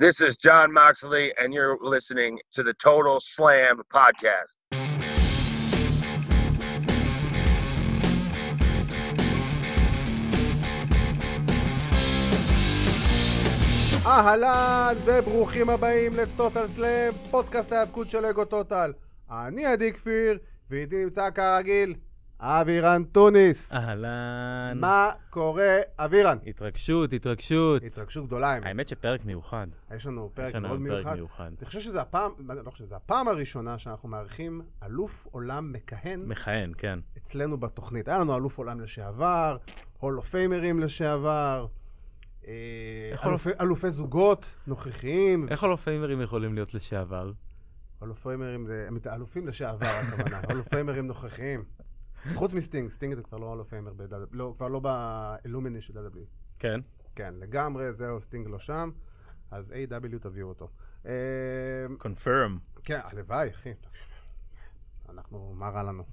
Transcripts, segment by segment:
This is John Moxley, and you're listening to the Total Slam podcast. אהלן וברוכים הבאים לטוטל סלאם, פודקאסט ההיאבקות של אגו טוטל. אני עדי כפיר, ואיתי נמצא כרגיל אבירן טוניס. אהלן. מה קורה, אבירן? התרגשות, התרגשות. התרגשות גדולה. האמת. שפרק מיוחד. יש לנו פרק יש לנו מאוד פרק מיוחד. מיוחד. אני חושב שזה הפעם, לא חושב שזה הפעם הראשונה שאנחנו מארחים אלוף עולם מכהן מכהן, כן. אצלנו בתוכנית. היה לנו אלוף עולם לשעבר, Hall of Famers לשעבר, אה, אלופי- אלופי זוגות נוכחיים. איך Hall of Famers יכולים להיות לשעבר? Hall of Famers הם אלופים לשעבר הכוונה, Hall of Famers נוכחיים. חוץ מסטינג, סטינג זה כבר לא Hall of Famer, ב- לא, כבר לא ב alumni של WWE. כן. כן, לגמרי, זהו, סטינג לא שם, אז AEW תביאו אותו. Confirmed. כן, הלוואי, אחי. אנחנו, מה רע לנו?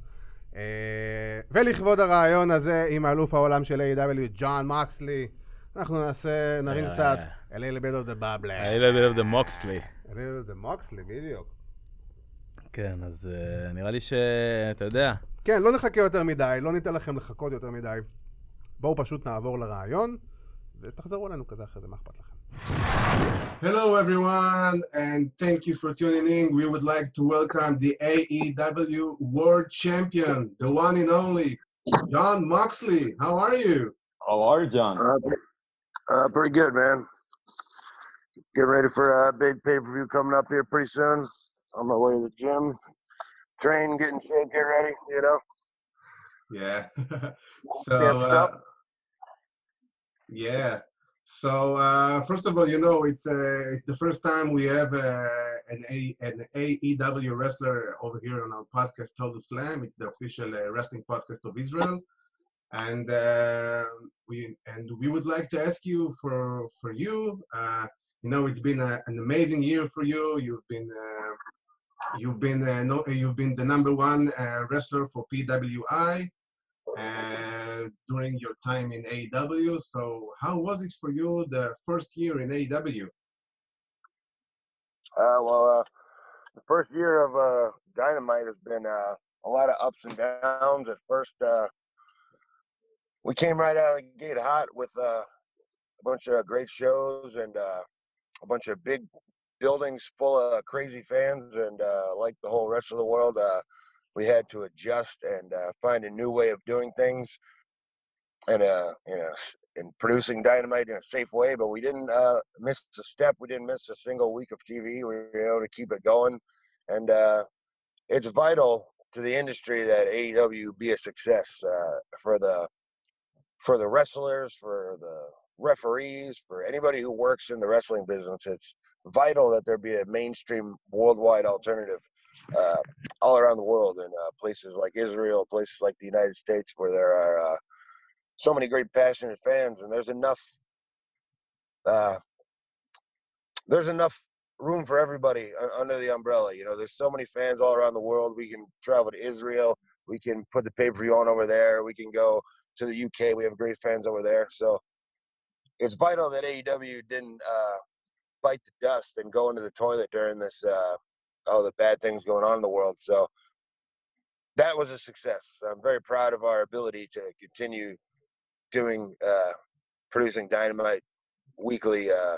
אה, ולכבוד הריאיון הזה עם האלוף העולם של AEW ג'ון מוקסלי, אנחנו נעשה, נרים אה. קצת, a little bit of the bubble. A little bit of the מוקסלי. a little bit of the מוקסלי, בדיוק. כן, אז אה, נראה לי שאתה יודע. כן, לא נחכה יותר מדי, לא ניתן לכם לחכות יותר מדי. בואו פשוט נעבור לרעיון, ותחזרו אלינו כזה אחרי זה, מה אכפת לכם? Hello, everyone, and thank you for tuning in. We would like to welcome the AEW World Champion, the one and only, John Moxley. How are you? How are you, John? Uh, uh, pretty good, man. Getting ready for a big pay per view coming up here pretty soon. On my way to the gym, train, get in shape, get ready. You know. Yeah. so, uh, yeah. So, uh, first of all, you know, it's uh, it's the first time we have uh, an A an AEW wrestler over here on our podcast, Total Slam. It's the official uh, wrestling podcast of Israel, and uh, we and we would like to ask you for for you. Uh, you know, it's been a, an amazing year for you. You've been uh, you've been uh, no, you've been the number one uh, wrestler for PWI uh, during your time in AEW. So, how was it for you the first year in AEW? Uh, well, uh, the first year of uh, Dynamite has been uh, a lot of ups and downs. At first, we came right out of the gate hot with a bunch of great shows and a bunch of big buildings full of crazy fans. And uh, like the whole rest of the world, uh, we had to adjust and uh, find a new way of doing things and uh, producing Dynamite in a safe way. But we didn't uh, miss a step. We didn't miss a single week of TV. We were able to keep it going, and uh, it's vital to the industry that AEW be a success uh, for the for the wrestlers, for the referees, for anybody who works in the wrestling business. It's vital that there be a mainstream worldwide alternative uh, all around the world in uh, places like Israel, places like the United States, where there are uh, so many great passionate fans, and there's enough. Uh, there's enough room for everybody under the umbrella. You know, there's so many fans all around the world. We can travel to Israel. We can put the pay per view on over there. We can go to the UK. We have great fans over there. So it's vital that AEW didn't uh, bite the dust and go into the toilet during this uh, all the bad things going on in the world. So that was a success. I'm very proud of our ability to continue doing uh, producing dynamite weekly uh,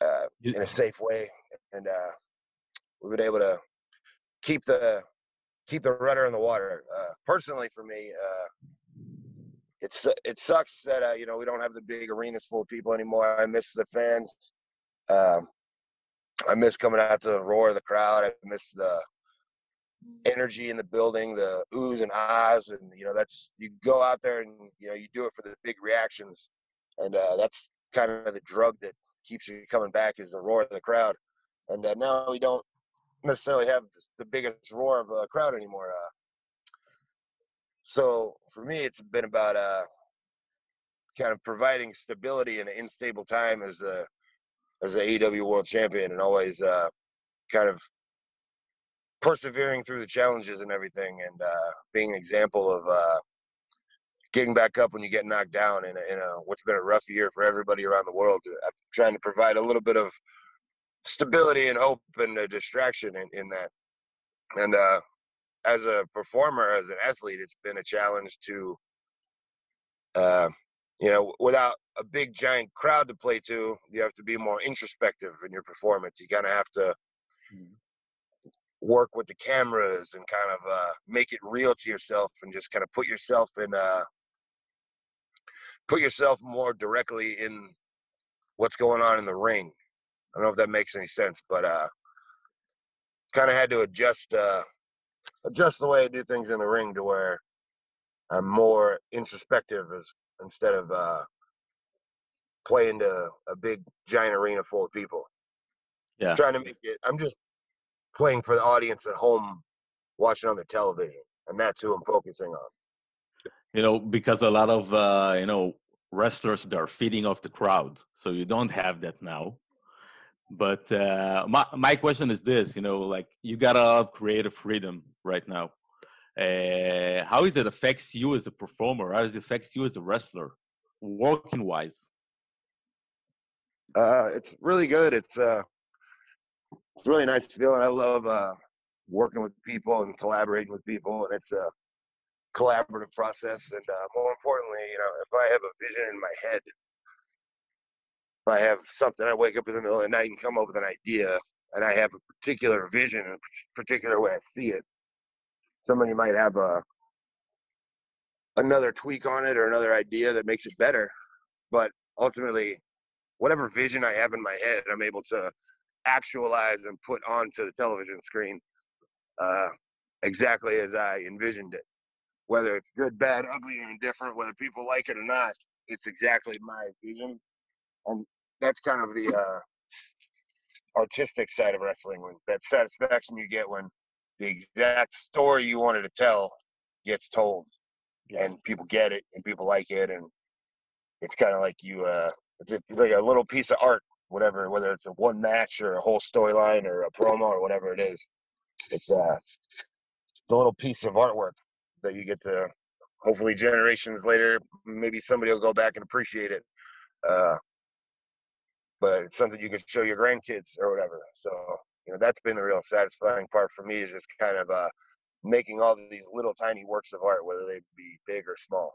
uh, in a safe way, and uh, we've been able to keep the keep the rudder in the water. Uh, personally, for me, uh, it's it sucks that uh, you know we don't have the big arenas full of people anymore. I miss the fans. Um, I miss coming out to the roar of the crowd. I miss the energy in the building, the oohs and ahs, and you know that's you go out there and you know you do it for the big reactions, and uh, that's kind of the drug that keeps you coming back is the roar of the crowd. And uh, now we don't necessarily have the biggest roar of a crowd anymore. Uh, so for me, it's been about uh, kind of providing stability in an unstable time as a as the AEW World Champion, and always uh, kind of persevering through the challenges and everything, and uh, being an example of uh, getting back up when you get knocked down in a, in a what's been a rough year for everybody around the world. I'm trying to provide a little bit of stability and hope and a distraction in, in that. And uh, as a performer, as an athlete, it's been a challenge to, uh, you know, without a big giant crowd to play to, you have to be more introspective in your performance. You kind of have to work with the cameras and kind of uh, make it real to yourself and just kind of put yourself in, uh, put yourself more directly in what's going on in the ring. I don't know if that makes any sense, but uh, kind of had to adjust uh, adjust the way I do things in the ring to where I'm more introspective as instead of uh, playing to a big giant arena full of people. Yeah. trying to make it. I'm just playing for the audience at home watching on the television, and that's who I'm focusing on. you know because a lot of uh, you know wrestlers they're feeding off the crowd so you don't have that now but uh, my, my question is this you know like you got a lot of creative freedom right now uh, how is it affects you as a performer how does it affects you as a wrestler working wise Uh, it's really good. It's uh, it's really nice feeling. I love uh, working with people and collaborating with people, and it's a collaborative process. And uh, more importantly, you know, if I have a vision in my head, I have something, I wake up in the middle of the night and come up with an idea, and I have a particular vision, a particular way I see it. Somebody might have a another tweak on it or another idea that makes it better, but ultimately whatever vision I have in my head, I'm able to actualize and put onto the television screen uh, exactly as I envisioned it. Whether it's good, bad, ugly, or indifferent, whether people like it or not, it's exactly my vision. And that's kind of the uh, artistic side of wrestling, when that satisfaction you get when the exact story you wanted to tell gets told and people get it and people like it and it's kind of like you uh it's, a, it's like a little piece of art whatever whether it's a one match or a whole storyline or a promo or whatever it is. It's uh it's a little piece of artwork that you get to hopefully generations later maybe somebody will go back and appreciate it. Uh but it's something you can show your grandkids or whatever. So you know that's been the real satisfying part for me is just kind of uh making all these little tiny works of art whether they be big or small.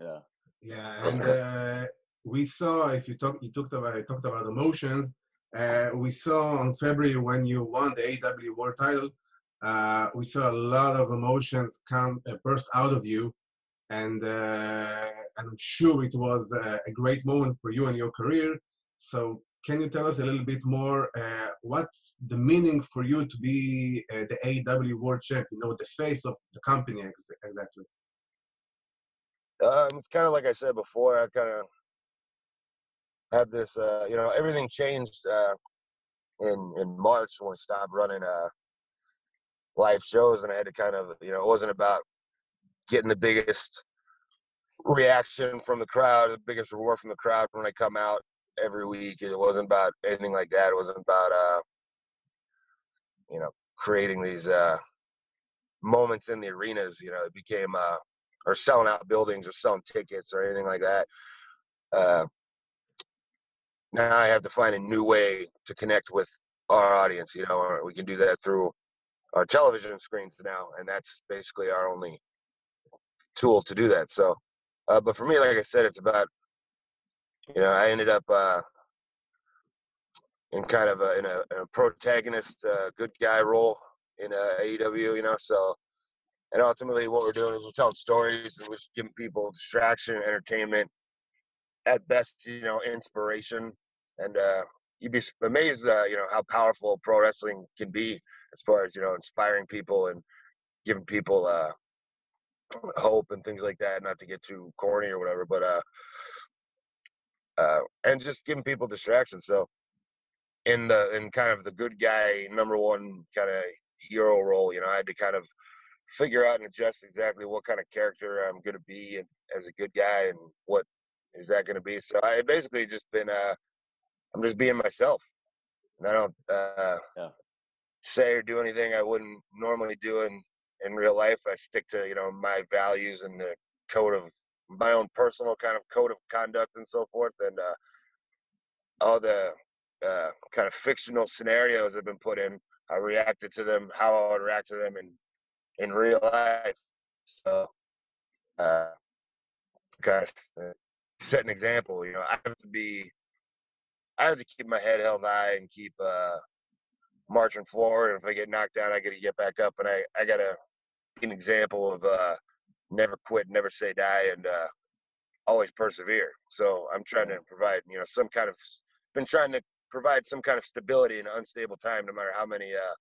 Yeah. Yeah, and uh, we saw if you talk, you talked about, you talked about emotions. Uh, we saw on February when you won the AW World Title, uh, we saw a lot of emotions come uh, burst out of you, and uh, and I'm sure it was uh, a great moment for you and your career. So, can you tell us a little bit more? Uh, what's the meaning for you to be uh, the AW World Champion? You know, the face of the company exactly. Um, it's kind of like I said before. I kind of had this, uh, you know, everything changed uh, in in March when we stopped running uh, live shows, and I had to kind of, you know, it wasn't about getting the biggest reaction from the crowd, the biggest reward from the crowd when I come out every week. It wasn't about anything like that. It wasn't about, uh, you know, creating these uh, moments in the arenas. You know, it became. Uh, or selling out buildings or selling tickets or anything like that. Uh, now I have to find a new way to connect with our audience. You know, we can do that through our television screens now, and that's basically our only tool to do that. So, uh, but for me, like I said, it's about you know I ended up uh, in kind of a, in a, a protagonist, uh, good guy role in uh, AEW. You know, so and ultimately, what we're doing is we're telling stories and we're giving people distraction, entertainment, at best, you know, inspiration. And uh, you'd be amazed, uh, you know, how powerful pro wrestling can be as far as you know, inspiring people and giving people uh, hope and things like that. Not to get too corny or whatever, but uh, uh, and just giving people distraction. So, in the in kind of the good guy number one kind of hero role, you know, I had to kind of figure out and adjust exactly what kind of character I'm going to be and, as a good guy and what is that going to be. So I basically just been, uh, I'm just being myself. And I don't uh, Yeah. say or do anything I wouldn't normally do in, in real life. I stick to, you know, my values and the code of my own personal kind of code of conduct and so forth, and uh, all the uh, kind of fictional scenarios have been put in. I reacted to them, how I would react to them in in real life. So, uh, kind of set an example. You know, I have to be, I have to keep my head held high and keep uh, marching forward. And if I get knocked down, I got to get back up, and I I got to be an example of uh, never quit, never say die, and uh, always persevere. So I'm trying to provide, you know, some kind of been trying to provide some kind of stability in an unstable time, no matter how many uh,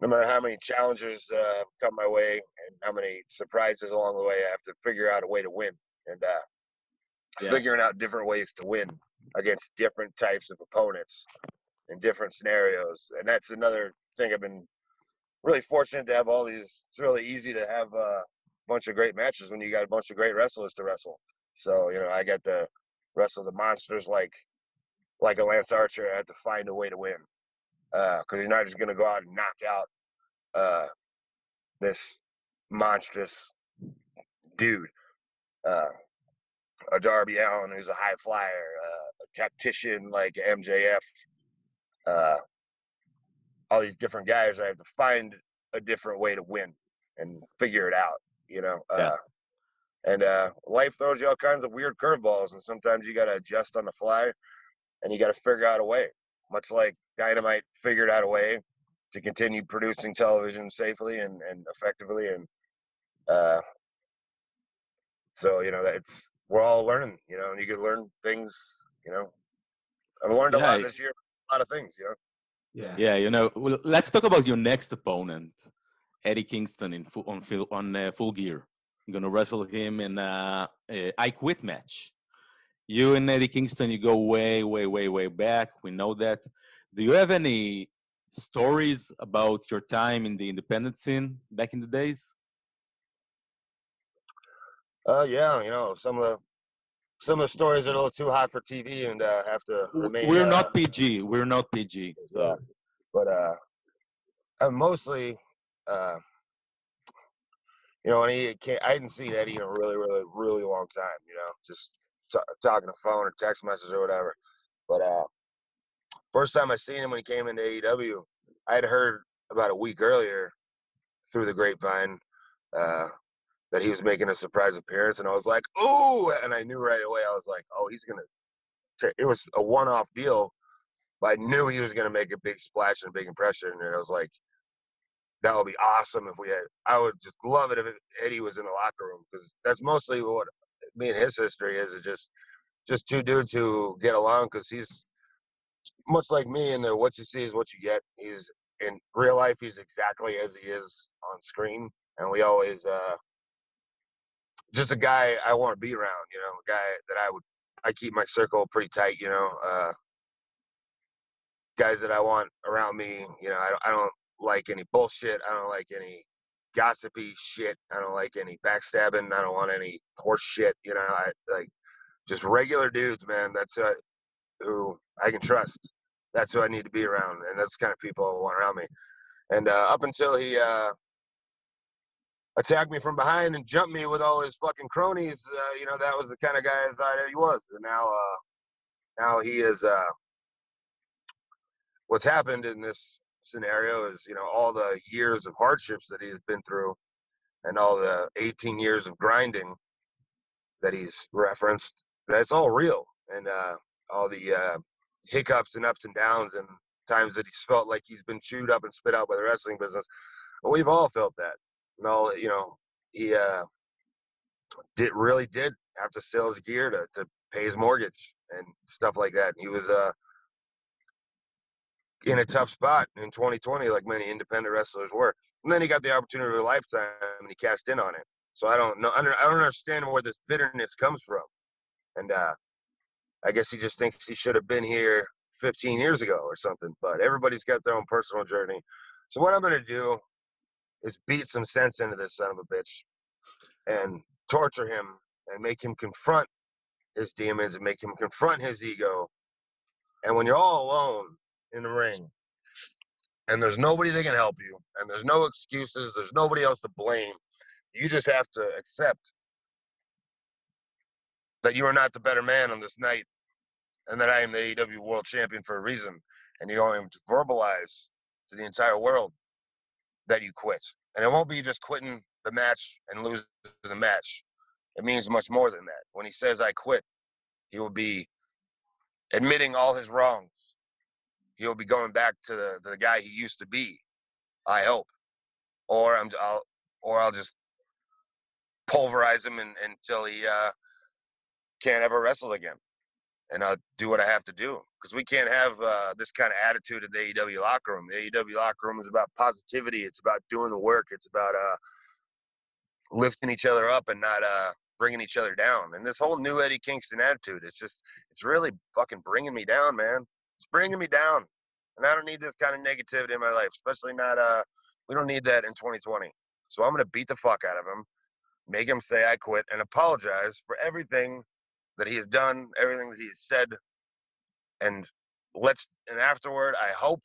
no matter how many challenges uh, come my way and how many surprises along the way, I have to figure out a way to win and uh, Yeah. figuring out different ways to win against different types of opponents in different scenarios. And that's another thing I've been really fortunate to have all these. It's really easy to have a bunch of great matches when you got a bunch of great wrestlers to wrestle. So you know, I got to wrestle the monsters like like a Lance Archer. I had to find a way to win because you're not just going to go out and knock out uh, this monstrous dude. Uh, a Darby Allen who's a high flyer, uh, a tactician like MJF, uh, all these different guys. I have to find a different way to win and figure it out, you know. Yeah. Uh, and uh, life throws you all kinds of weird curveballs, and sometimes you got to adjust on the fly, and you got to figure out a way. Much like Dynamite figured out a way to continue producing television safely and, and effectively, and uh, so you know it's we're all learning, you know, and you can learn things, you know. I've learned a lot this year, a lot of things, you know. Yeah. Yeah, you know, well, let's talk about your next opponent, Eddie Kingston in full, on full, on uh, full gear. I'm gonna wrestle him in a, a I Quit match. You and Eddie Kingston, you go way, way, way, way back. We know that. Do you have any stories about your time in the independent scene back in the days? Uh, yeah, you know, some of the some of the stories are a little too hot for TV and uh, have to remain. We're uh, not PG. We're not PG. So. But uh, I'm mostly, uh, you know, and he can't, I hadn't seen Eddie in a really, really, really long time. You know, just t- talking to the phone or text message or whatever. But uh, first time I seen him when he came into AEW, I had heard about a week earlier through the grapevine uh, that he was making a surprise appearance, and I was like, "Ooh!" And I knew right away. I was like, "Oh, he's gonna." It was a one-off deal, but I knew he was to make a big splash and a big impression. And I was like, that would be awesome if we had. I would just love it if Eddie was in the locker room because that's mostly what me and his history is. Is just just two dudes who get along because he's much like me in the what you see is what you get. He's in real life he's exactly as he is on screen, and we always uh just a guy I want to be around. You know, a guy that I would I keep my circle pretty tight. You know. uh guys that I want around me. You know, I don't, I don't like any bullshit. I don't like any gossipy shit. I don't like any backstabbing. I don't want any horse shit. You know, I like just regular dudes, man. That's uh, who I can trust. That's who I need to be around, and that's the kind of people I want around me. And uh, up until he uh, attacked me from behind and jumped me with all his fucking cronies, uh, you know, that was the kind of guy I thought he was. And now, uh, now he is. Uh, what's happened in this scenario is you know all the years of hardships that he's been through and all the 18 years of grinding that he's referenced that's all real and uh all the uh hiccups and ups and downs and times that he's felt like he's been chewed up and spit out by the wrestling business well, we've all felt that no you know he uh did really did have to sell his gear to, to pay his mortgage and stuff like that he was uh in a tough spot in 2020, like many independent wrestlers were. And then he got the opportunity of a lifetime, and he cashed in on it. So I don't know. I don't I don't understand where this bitterness comes from. And uh, I guess he just thinks he should have been here 15 years ago or something. But everybody's got their own personal journey. So what I'm gonna do is beat some sense into this son of a bitch, and torture him and make him confront his demons and make him confront his ego. And when you're all alone in the ring and there's nobody that can help you and there's no excuses there's nobody else to blame you just have to accept that you are not the better man on this night, and that I am the AEW World Champion for a reason, and you're going to verbalize to the entire world that you quit. And it won't be just quitting the match and losing the match. It means much more than that. When he says I quit, he will be admitting all his wrongs. He'll be going back to the, the guy he used to be. I hope, or I'm I'll or I'll just pulverize him until he uh, can't ever wrestle again, and I'll do what I have to do because we can't have uh, this kind of attitude in the AEW locker room. The AEW locker room is about positivity. It's about doing the work. It's about uh, lifting each other up and not uh, bringing each other down. And this whole new Eddie Kingston attitude, it's just, it's really fucking bringing me down, man. It's bringing me down. And I don't need this kind of negativity in my life, especially not, uh, we don't need that in 2020. So I'm going to beat the fuck out of him, make him say I quit, and apologize for everything that he has done, everything that he has said. And let's, and afterward, I hope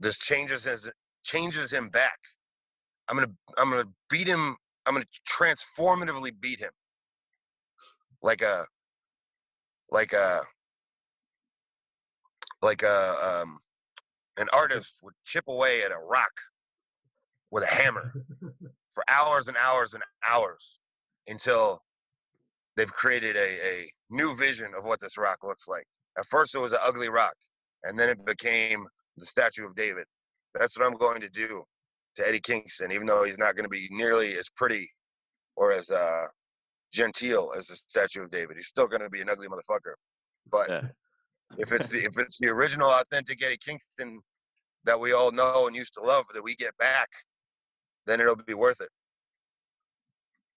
this changes his, changes him back. I'm gonna, I'm gonna beat him I'm going to transformatively beat him. Like a, like a, like a, um, an artist would chip away at a rock with a hammer for hours and hours and hours until they've created a, a new vision of what this rock looks like. At first, it was an ugly rock, and then it became the Statue of David. That's what I'm going to do to Eddie Kingston, even though he's not going to be nearly as pretty or as uh, genteel as the Statue of David. He's still going to be an ugly motherfucker. But yeah. if it's the, if it's the original, authentic Eddie Kingston that we all know and used to love that we get back, then it'll be worth it.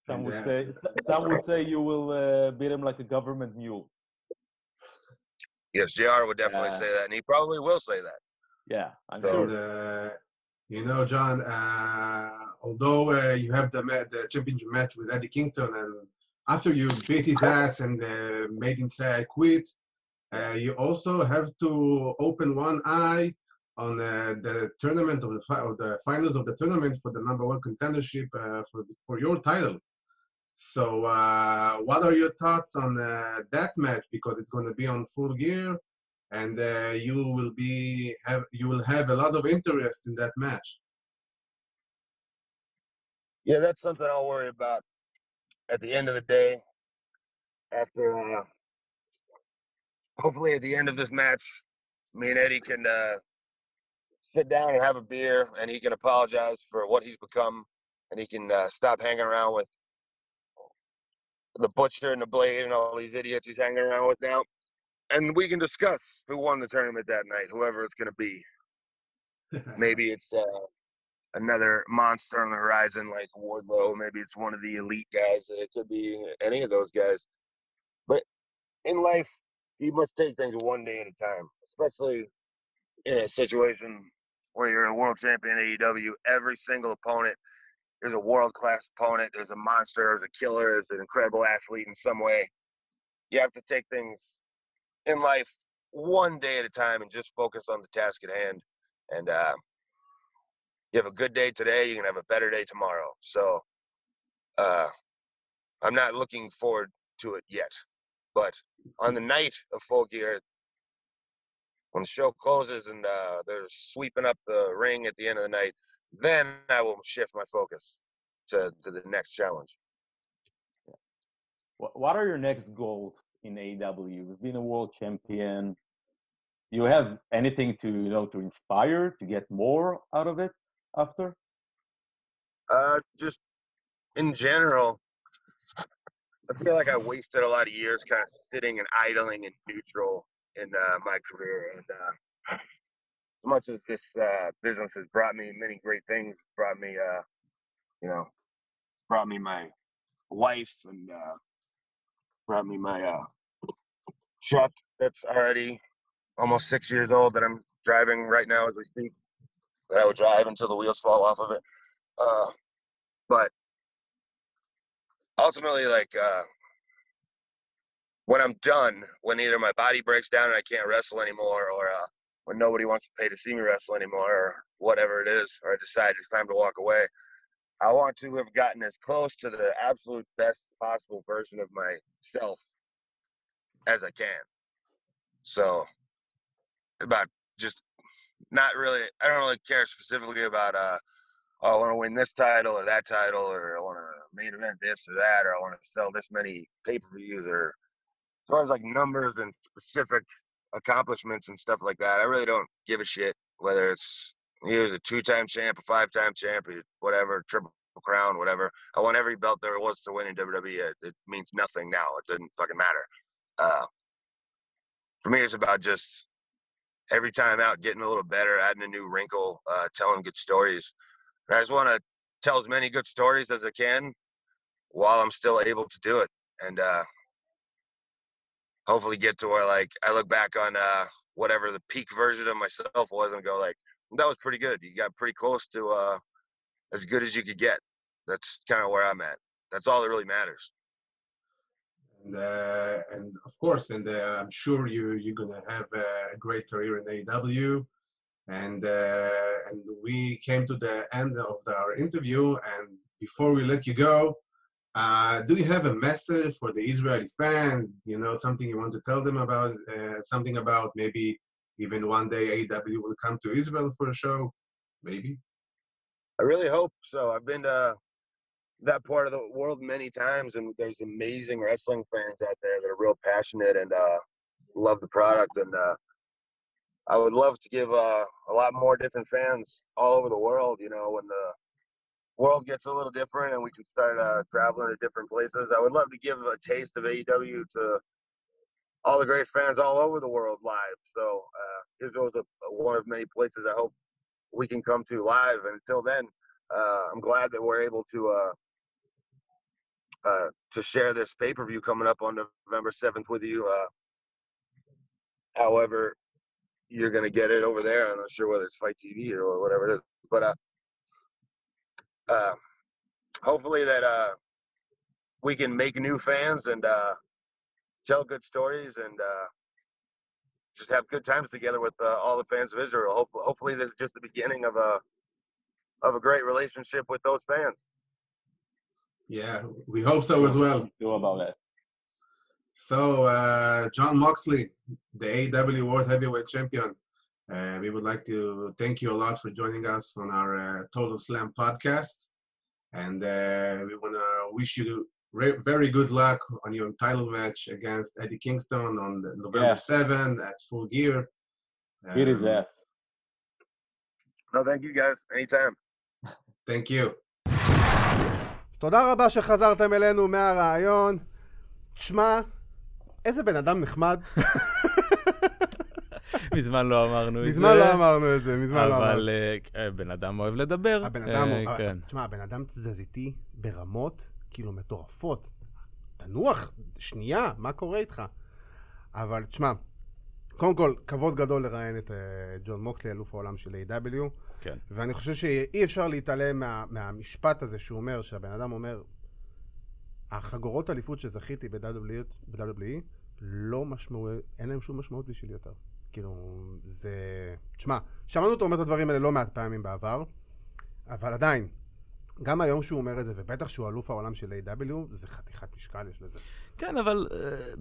Some would say some would say you will uh, beat him like a government mule. Yes, Jr. would definitely yeah. say that, and he probably will say that. Yeah, I'm so, sure. Uh, you know, John, uh, although uh, you have the, the championship match with Eddie Kingston, and after you beat his ass and uh, made him say, I quit, uh, you also have to open one eye on uh, the tournament of the, of the finals of the tournament for the number one contendership uh, for, for your title. So, what are your thoughts on that match? Because it's going to be on full gear and uh, you will be have you will have a lot of interest in that match. Yeah, that's something I'll worry about at the end of the day. After uh, hopefully at the end of this match, me and Eddie can uh, sit down and have a beer, and he can apologize for what he's become, and he can uh, stop hanging around with the butcher and the blade and all these idiots he's hanging around with now and we can discuss who won the tournament that night, whoever it's going to be. Maybe it's uh, another monster on the horizon like Wardlow. Maybe it's one of the elite guys. It could be any of those guys. But in life, you must take things one day at a time, especially in a situation where you're a world champion AEW. Every single opponent is a world class opponent. There's a monster. There's a killer. There's an incredible athlete in some way. You have to take things in life one day at a time and just focus on the task at hand. And uh, you have a good day today, you can have a better day tomorrow. So uh, I'm not looking forward to it yet. But on the night of Full Gear, when the show closes and uh, they're sweeping up the ring at the end of the night, then I will shift my focus to, to the next challenge. What are your next goals in AEW. You've been a world champion. Do You have anything to you know to inspire to get more out of it after? Uh, just in general, I feel like I wasted a lot of years kind of sitting and idling and neutral in uh, my career. And uh, as much as this uh, business has brought me many great things, brought me, uh, you know, brought me my wife and uh, brought me my uh, truck that's already almost six years old that I'm driving right now as we speak. That I would drive until the wheels fall off of it. Uh, but ultimately, like uh, when I'm done, when either my body breaks down and I can't wrestle anymore, or uh, when nobody wants to pay to see me wrestle anymore, or whatever it is, or I decide it's time to walk away, I want to have gotten as close to the absolute best possible version of myself as I can. So about just not really I don't really care specifically about uh oh, I want to win this title or that title or I want to main event this or that or I want to sell this many pay-per-views or as far as like numbers and specific accomplishments and stuff like that, I really don't give a shit whether it's he was a two-time champ, a five-time champ, whatever, triple crown, whatever. I want every belt there was to win in WWE. It, it means nothing now. It doesn't fucking matter. Uh, for me, it's about just every time out getting a little better, adding a new wrinkle, uh, telling good stories. And I just want to tell as many good stories as I can while I'm still able to do it, and uh, hopefully get to where like I look back on uh, whatever the peak version of myself was and go like, that was pretty good. You got pretty close to uh, as good as you could get. That's kind of where I'm at. That's all that really matters. And, uh, and of course, and uh, I'm sure you you're gonna have a great career in AEW. And uh, and we came to the end of the, our interview. And before we let you go, uh, do you have a message for the Israeli fans? You know, something you want to tell them about? Uh, something about maybe even one day AEW will come to Israel for a show? Maybe. I really hope so. I've been to that part of the world many times, and there's amazing wrestling fans out there that are real passionate and uh, love the product. And uh, I would love to give uh, a lot more different fans all over the world. You know, when the world gets a little different and we can start uh, traveling to different places, I would love to give a taste of AEW to all the great fans all over the world live. So uh, is a, one of many places I hope we can come to live. And until then, uh, I'm glad that we're able to uh, uh, to share this pay per view coming up on November 7th with you. Uh, however, you're going to get it over there. I'm not sure whether it's Fight TV or whatever it is, but uh, hopefully that uh, we can make new fans and uh, tell good stories and uh, just have good times together with uh, all the fans of Israel. Hopefully, hopefully, this is just the beginning of a of a great relationship with those fans. Yeah, we hope so as well. Do about that. So, uh, Jon Moxley, the AEW World Heavyweight Champion, uh, we would like to thank you a lot for joining us on our uh, Total Slam podcast. And uh, we want to wish you re- very good luck on your title match against Eddie Kingston on the November Yeah. 7 at Full Gear. It is Um, that. No, thank you guys. Anytime. Thank you. תודה רבה שחזרתם אלינו מהרעיון. תשמע, איזה בן אדם נחמד. מזמן לא אמרנו את זה. מזמן לא אמרנו את זה, מזמן לא אמרנו. אבל אה, בן אדם אוהב לדבר. הבן אדם, אה, הוא- כן. תשמע, הבן אדם תזזיתי ברמות כאילו מטורפות. תנוח, שנייה, מה קורה איתך? אבל תשמע, קודם כל, כבוד גדול לראיין את אה, ג'ון מוקסלי, אלוף העולם של A.W. כן. ואני חושב שאי אפשר להתעלם מה, מהמשפט הזה שהוא אומר, שהבן אדם אומר, החגורות אליפות שזכיתי ב-WWE ב-WWE לא משמעות, אין להם שום משמעות בשבילי יותר. כאילו, זה... תשמע, שמענו אותו אומר את הדברים האלה לא מעט פעמים בעבר, אבל עדיין, גם היום שהוא אומר את זה, ובטח שהוא אלוף העולם של A.W, זה חתיכת משקל יש לזה. כן, אבל אה,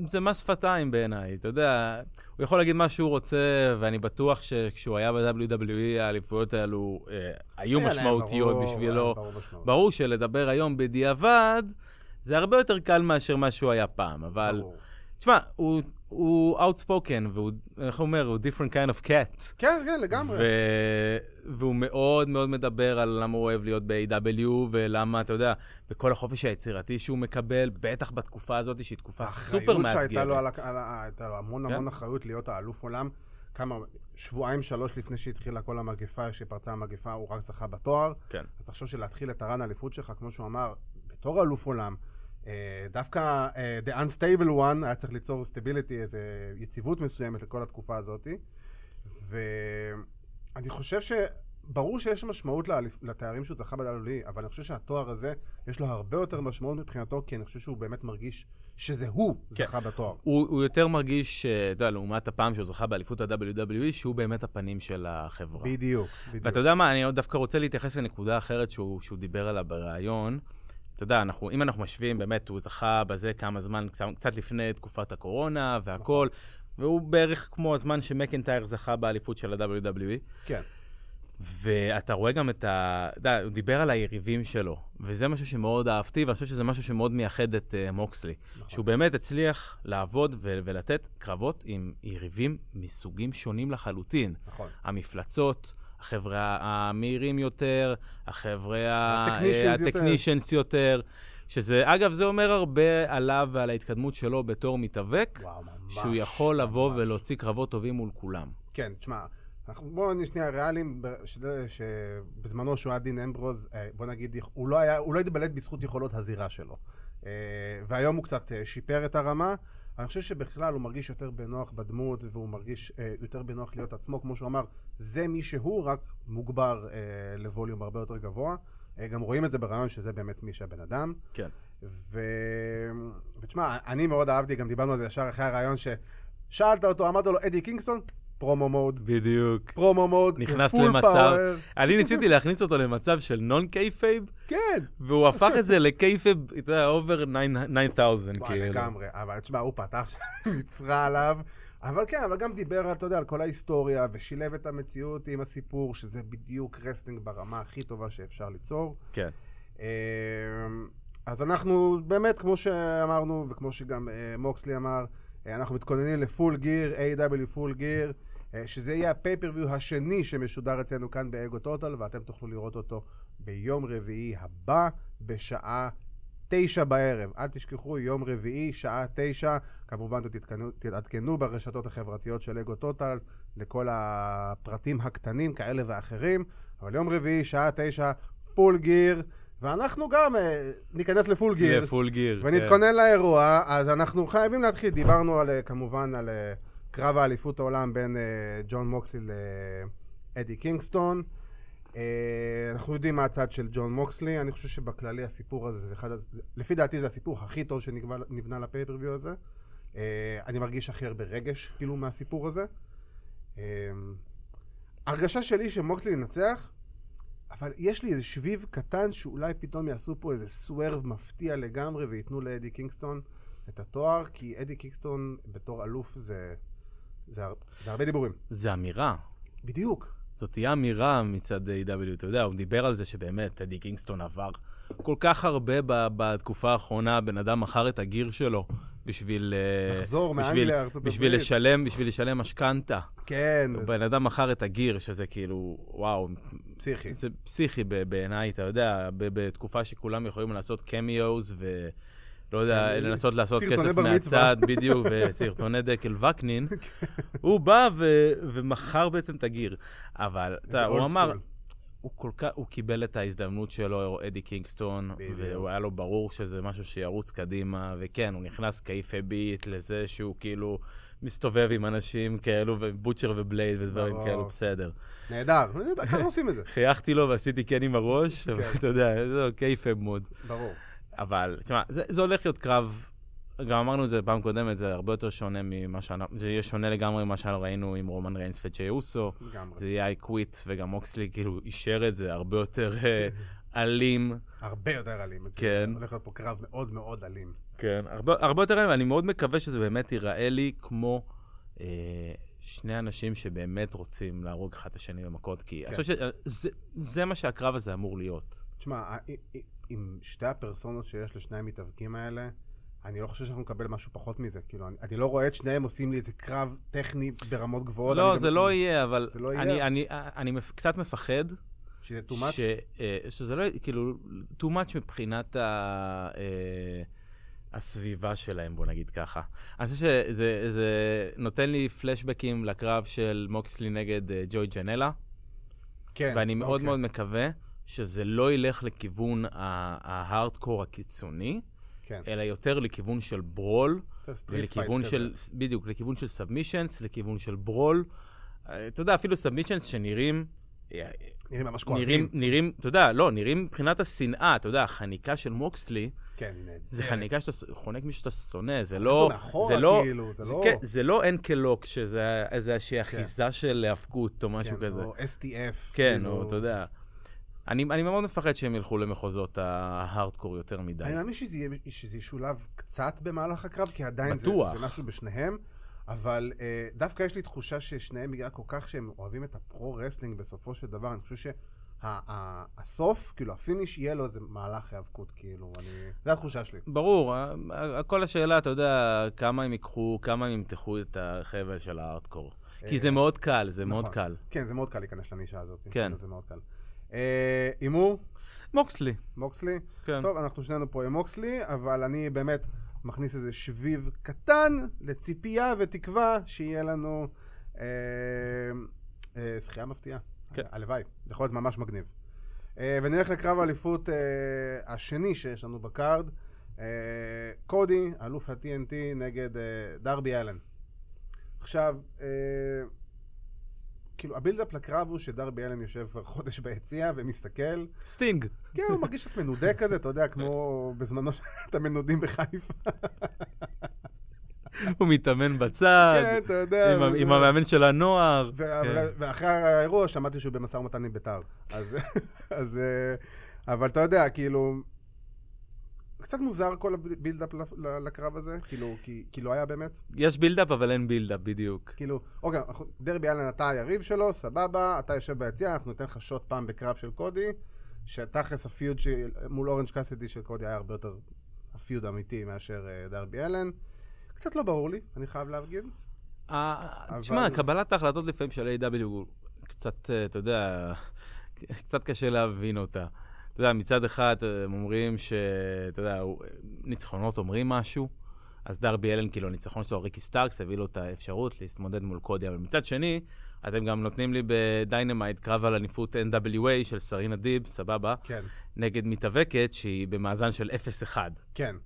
זה מס שפתיים בעיניי, אתה יודע, הוא יכול להגיד מה שהוא רוצה, ואני בטוח שכשהוא היה ב-WWE, האליפויות האלו אה, היו משמעותיות ברור, בשבילו. ברור משמעות. ברור שלדבר היום בדיעבד, זה הרבה יותר קל מאשר מה שהוא היה פעם, אבל... ברור. תשמע, הוא, הוא outspoken, והוא, איך הוא אומר, הוא different kind of cat. כן, כן, לגמרי. ו... והוא מאוד מאוד מדבר על למה הוא אוהב להיות ב-AW, ולמה, אתה יודע, בכל החופש היצירתי שהוא מקבל, בטח בתקופה הזאת, שהיא תקופה סופר מאתגרת. האחריות שהייתה לו, על, על, הייתה לו המון כן. המון אחריות להיות האלוף עולם. כמה, שבועיים, שלוש לפני שהתחילה כל המגפה, שפרצה המגפה, הוא רק זכה בתואר. כן. אז תחשוב שלהתחיל את הרן האליפות שלך, כמו שהוא אמר, בתור אלוף עולם, דווקא אה, The Unstable One היה צריך ליצור סטביליטי, איזו יציבות מסוימת לכל התקופה הזאת. ואני חושב ש... ברור שיש משמעות לתארים שהוא זכה ב-WWE, אבל אני חושב שהתואר הזה, יש לו הרבה יותר משמעות מבחינתו, כי אני חושב שהוא באמת מרגיש שזה הוא כן. זכה בתואר. הוא, הוא יותר מרגיש, אה, אתה יודע, לעומת הפעם שהוא זכה באליפות ה-WWE, שהוא באמת הפנים של החברה. בדיוק, בדיוק. ואתה יודע מה, אני דווקא רוצה להתייחס לנקודה אחרת שהוא, שהוא דיבר עליה בריאיון. אתה יודע, אנחנו, אם אנחנו משווים, באמת, הוא זכה בזה כמה זמן, קצת, לפני תקופת הקורונה והכל, והוא בערך כמו הזמן שמקנטייר זכה באליפות של ה-WWE. כן. ואתה רואה גם את ה... אתה יודע, הוא דיבר על היריבים שלו, וזה משהו שמאוד אהבתי, ואני חושב שזה משהו שמאוד מייחד את uh, מוקסלי. נכון. שהוא באמת הצליח לעבוד ו- ולתת קרבות עם יריבים מסוגים שונים לחלוטין. נכון. המפלצות, החבר'ה המהירים יותר, החבר'ה הטכנישנס יותר. יותר. שזה, אגב, זה אומר הרבה עליו ועל ההתקדמות שלו בתור מתאבק, וואו, ממש. שהוא יכול לבוא ממש. ולהוציא קרבות טובים מול כולם. כן, תשמע, בואו נהיה שנייה ריאליים, שבזמנו שהוא היה דין אמברוז, אה, בוא נגיד, הוא לא היה, הוא לא התבלט בזכות יכולות הזירה שלו. אה, והיום הוא קצת אה, שיפר את הרמה. אני חושב שבכלל הוא מרגיש יותר בנוח בדמות, והוא מרגיש אה, יותר בנוח להיות עצמו, כמו שהוא אמר, זה מי שהוא, רק מוגבר אה, לווליום הרבה יותר גבוה. אה, גם רואים את זה בריאיון שזה באמת מי שהבן אדם. כן. ו... ותשמע, אני מאוד אהבתי, גם דיברנו על זה ישר אחרי הריאיון, ששאלת אותו, אמרת לו, אדי קינגסטון, promo mode, בדיוק. promo mode, נכנס למצב-. אני ניסיתי להכניס אותו למצב של non-kayfabe, כן. והוא הפך את זה ל kayfabe, אתה יודע, over 9000, וואי, כאילו. לגמרי, אבל תשמע, הוא פתח נצרה עליו. אבל כן, אבל גם דיבר אתה יודע, על כל ההיסטוריה, ושילב את המציאות עם הסיפור, שזה בדיוק wrestling ברמה הכי טובה שאפשר ליצור. כן. אמ, אז אנחנו באמת, כמו שאמרנו, וכמו שגם אה, מוקסלי אמר, אה, אנחנו מתכוננים ל Full Gear, AEW Full Gear, שזה יהיה ה pay-per-view השני שמשודר אצלנו כאן באגו טוטל, ואתם תוכלו לראות אותו ביום רביעי הבא, בשעה תשע בערב. אל תשכחו, יום רביעי, שעה תשע. כמובן, תתעדכנו, תתעדכנו ברשתות החברתיות של אגו טוטל לכל הפרטים הקטנים, כאלה ואחרים. אבל יום רביעי, שעה תשע, Full Gear. ואנחנו גם אה, ניכנס ל Full Gear. ל Full Gear. כן. ונתכונן לאירוע, אז אנחנו חייבים להתחיל. דיברנו על, אה, כמובן על אה, קרב האליפות העולם בין אה, ג'ון מוקסלי לאדי קינגסטון. אה, אנחנו יודעים מה הצד של ג'ון מוקסלי, אני חושב שבכללי הסיפור הזה, זה אחד, הז- לפי דעתי זה הסיפור הכי טוב שנבנה ל pay-per-view הזה. אה, אני מרגיש הכי הרבה רגש, כאילו, מהסיפור הזה. אה, הרגשה שלי שמוקסלי ינצח, אבל יש לי איזה שביב קטן שאולי פתאום יעשו פה איזה swerve מפתיע לגמרי וייתנו לאדי קינגסטון את התואר, כי אדי קינגסטון בתור אלוף זה, זה, הר- זה הרבה דיבורים. זה אמירה. בדיוק. זאת תהיה אמירה מצד AEW אתה יודע, הוא דיבר על זה שבאמת, אדי קינגסטון עבר כל כך הרבה ב- בתקופה האחרונה, בן אדם מכר את הגיר שלו בשביל... אה, לחזור בשביל- מאנגליה לארצות בשביל הברית. לשלם, בשביל לשלם משכנתה. כן, בן אדם מכר את הגיר, שזה כאילו, וואו, פסיכי. זה פסיכי בעיניי, אתה יודע, בתקופה שכולם יכולים לעשות קמיוז ו... לא יודע, כן, לנסות לעשות כסף. מהצד, בדיוק, וסרטוני דקל וקנין. הוא בא ו- ומכר בעצם את הגיר. אבל, אתה הוא אמר. הוא כל כך, הוא קיבל את ההזדמנות שלו, אדי קינגסטון. והוא היה לו ברור שזה משהו שירוץ קדימה, וכן, הוא נכנס keep the beat לזה שהוא כאילו מסתובב עם אנשים כאלו, ו Butcher ו Blade ודברים. כאלו, בסדר. נהדר, ככה עושים את זה. חייכתי לו ועשיתי כן עם הראש, אבל כן. אתה יודע, זה kayfabe mode. ברור. אבל, תשמע, זה, זה הולך להיות קרב, גם אמרנו את זה פעם קודמת, זה הרבה יותר שונה ממה שאנחנו, זה יהיה שונה לגמרי ממה שאנחנו ראינו עם רומן ריינס וג'יי אוסו. לגמרי. זה יהיה I quit, וגם מוקסלי כאילו אישר את זה, הרבה יותר אה, אלים. הרבה יותר אלים. כן. הולך להיות פה קרב מאוד מאוד אלים. כן, הרבה, הרבה יותר אלים, ואני מאוד מקווה שזה באמת ייראה לי כמו אה, שני אנשים שבאמת רוצים להרוג אחד את השני במכות, כי אני כן. חושב שזה זה מה שהקרב הזה אמור להיות. תשמע, עם שתי הפרסונות שיש לשני המתאבקים האלה, אני לא חושב שאנחנו נקבל משהו פחות מזה. כאילו, אני, אני לא רואה את שניהם עושים לי איזה קרב טכני ברמות גבוהות. לא, אני זה גם- לא יהיה, אבל לא אני, יהיה. אני, אני מפ- קצת מפחד שזה too much. ש, אה, שזה לא, כאילו, too much מבחינת ה, אה, הסביבה שלהם, בוא נגיד ככה. אני חושב שזה זה נותן לי פלשבקים לקרב של מוקסלי נגד אה, ג'וי ג'נלה, כן. ואני מאוד אוקיי. מאוד מקווה שזה לא ילך לכיוון ההארדקור הקיצוני, כן. אלא יותר לכיוון של ברול, ולכיוון כזה. של, בדיוק, לכיוון של סאבמישנס, לכיוון של ברול. אה, אתה יודע, אפילו סאבמישנס שנראים נראים ממש נראים, כואבים. נראים, אתה יודע, לא, נראים מבחינת השנאה, אתה יודע, החניקה של מוקסלי, כן. זה חניקה שאתה חונק מישהו שאתה שונא, זה לא... מאחורה, זה לא... כאילו, זה זה, לא- כן, זה לא אנקלוק, שזה איזה איזושהי אחיזה של האבקות או משהו כן, כזה. או STF. כן, כאילו. או אתה יודע. אני, אני מאוד מפחד שהם ילכו למחוזות ההארדקור יותר מדי. אני מאמין שזה, שזה ישולב קצת במהלך הקרב, כי עדיין זה. זה משהו בשניהם, אבל אה, דווקא יש לי תחושה ששניהם בגלל כל כך שהם אוהבים את ה pro wrestling בסופו של דבר, אני חושב שהסוף, כאילו ה finish, יהיה לו איזה מהלך היאבקות, כאילו, אני... זו התחושה שלי. ברור, כל השאלה, אתה יודע, כמה הם ייקחו, כמה הם ימתחו את החבל של הארדקור. כי זה אה, מאוד קל, זה מאוד נכון. קל. כן, זה מאוד קל להיכנס לנישה הזאת. כן. זה מאוד קל. אה, הימור, מוקסלי, מוקסלי. כן. טוב, אנחנו שנינו פה עם מוקסלי, אבל אני באמת מכניס איזה שביב קטן לציפייה ותקווה שיהיה לנו אה, אה, זכייה מפתיעה. כן. הלוואי, זה יכול להיות ממש מגניב. אה, ונלך לקרב האליפות אה, השני שיש לנו ב card. אה, קודי, אלוף ה-TNT נגד דרבי אלן. עכשיו, כאילו, ה build-up לקרב הוא שדרבי אלן יושב כבר חודש ביציע ומסתכל. סטינג. כן, הוא מרגיש קצת מנודה כזה, אתה יודע, כמו בזמנו שאתה מנודים בחיפה. הוא מתאמן בצד, כן, אתה יודע. עם עם המאמן של הנוער. ו- כן. ואחרי האירוע שמעתי שהוא במשא ומתן עם ביתר. אז, אז, אה, אבל אתה יודע, כאילו, קצת מוזר כל ה build-up לקרב הזה, כאילו, כי, כי לא היה באמת. יש build-up, אבל אין build-up, בדיוק. כאילו, אוקיי, דרבי אלן אתה היריב שלו, סבבה, אתה יושב ביציע, אנחנו ניתן לך shot פעם בקרב של קודי, שתכלס ה feud של- מול אורנג' קאסידי של קודי היה הרבה יותר ה feud אמיתי מאשר אה, דרבי אלן. קצת לא ברור לי, אני חייב להגיד. אה, אבל- תשמע, קבלת ההחלטות לפעמים של AEW קצת, אה, אתה יודע, קצת קשה להבין אותה. אתה יודע, מצד אחד אה, הם אומרים שאתה יודע, הוא- ניצחונות אומרים משהו, אז דרבי אלן, כאילו, הניצחון שלו, ריקי סטארקס, הביא לו את האפשרות להתמודד מול קודי, אבל מצד שני, אתם גם נותנים לי בדיינמייט קרב על אליפות NWA של סרינה דיב, סבבה, כן, נגד מתאבקת שהיא במאזן של 0-1. כן.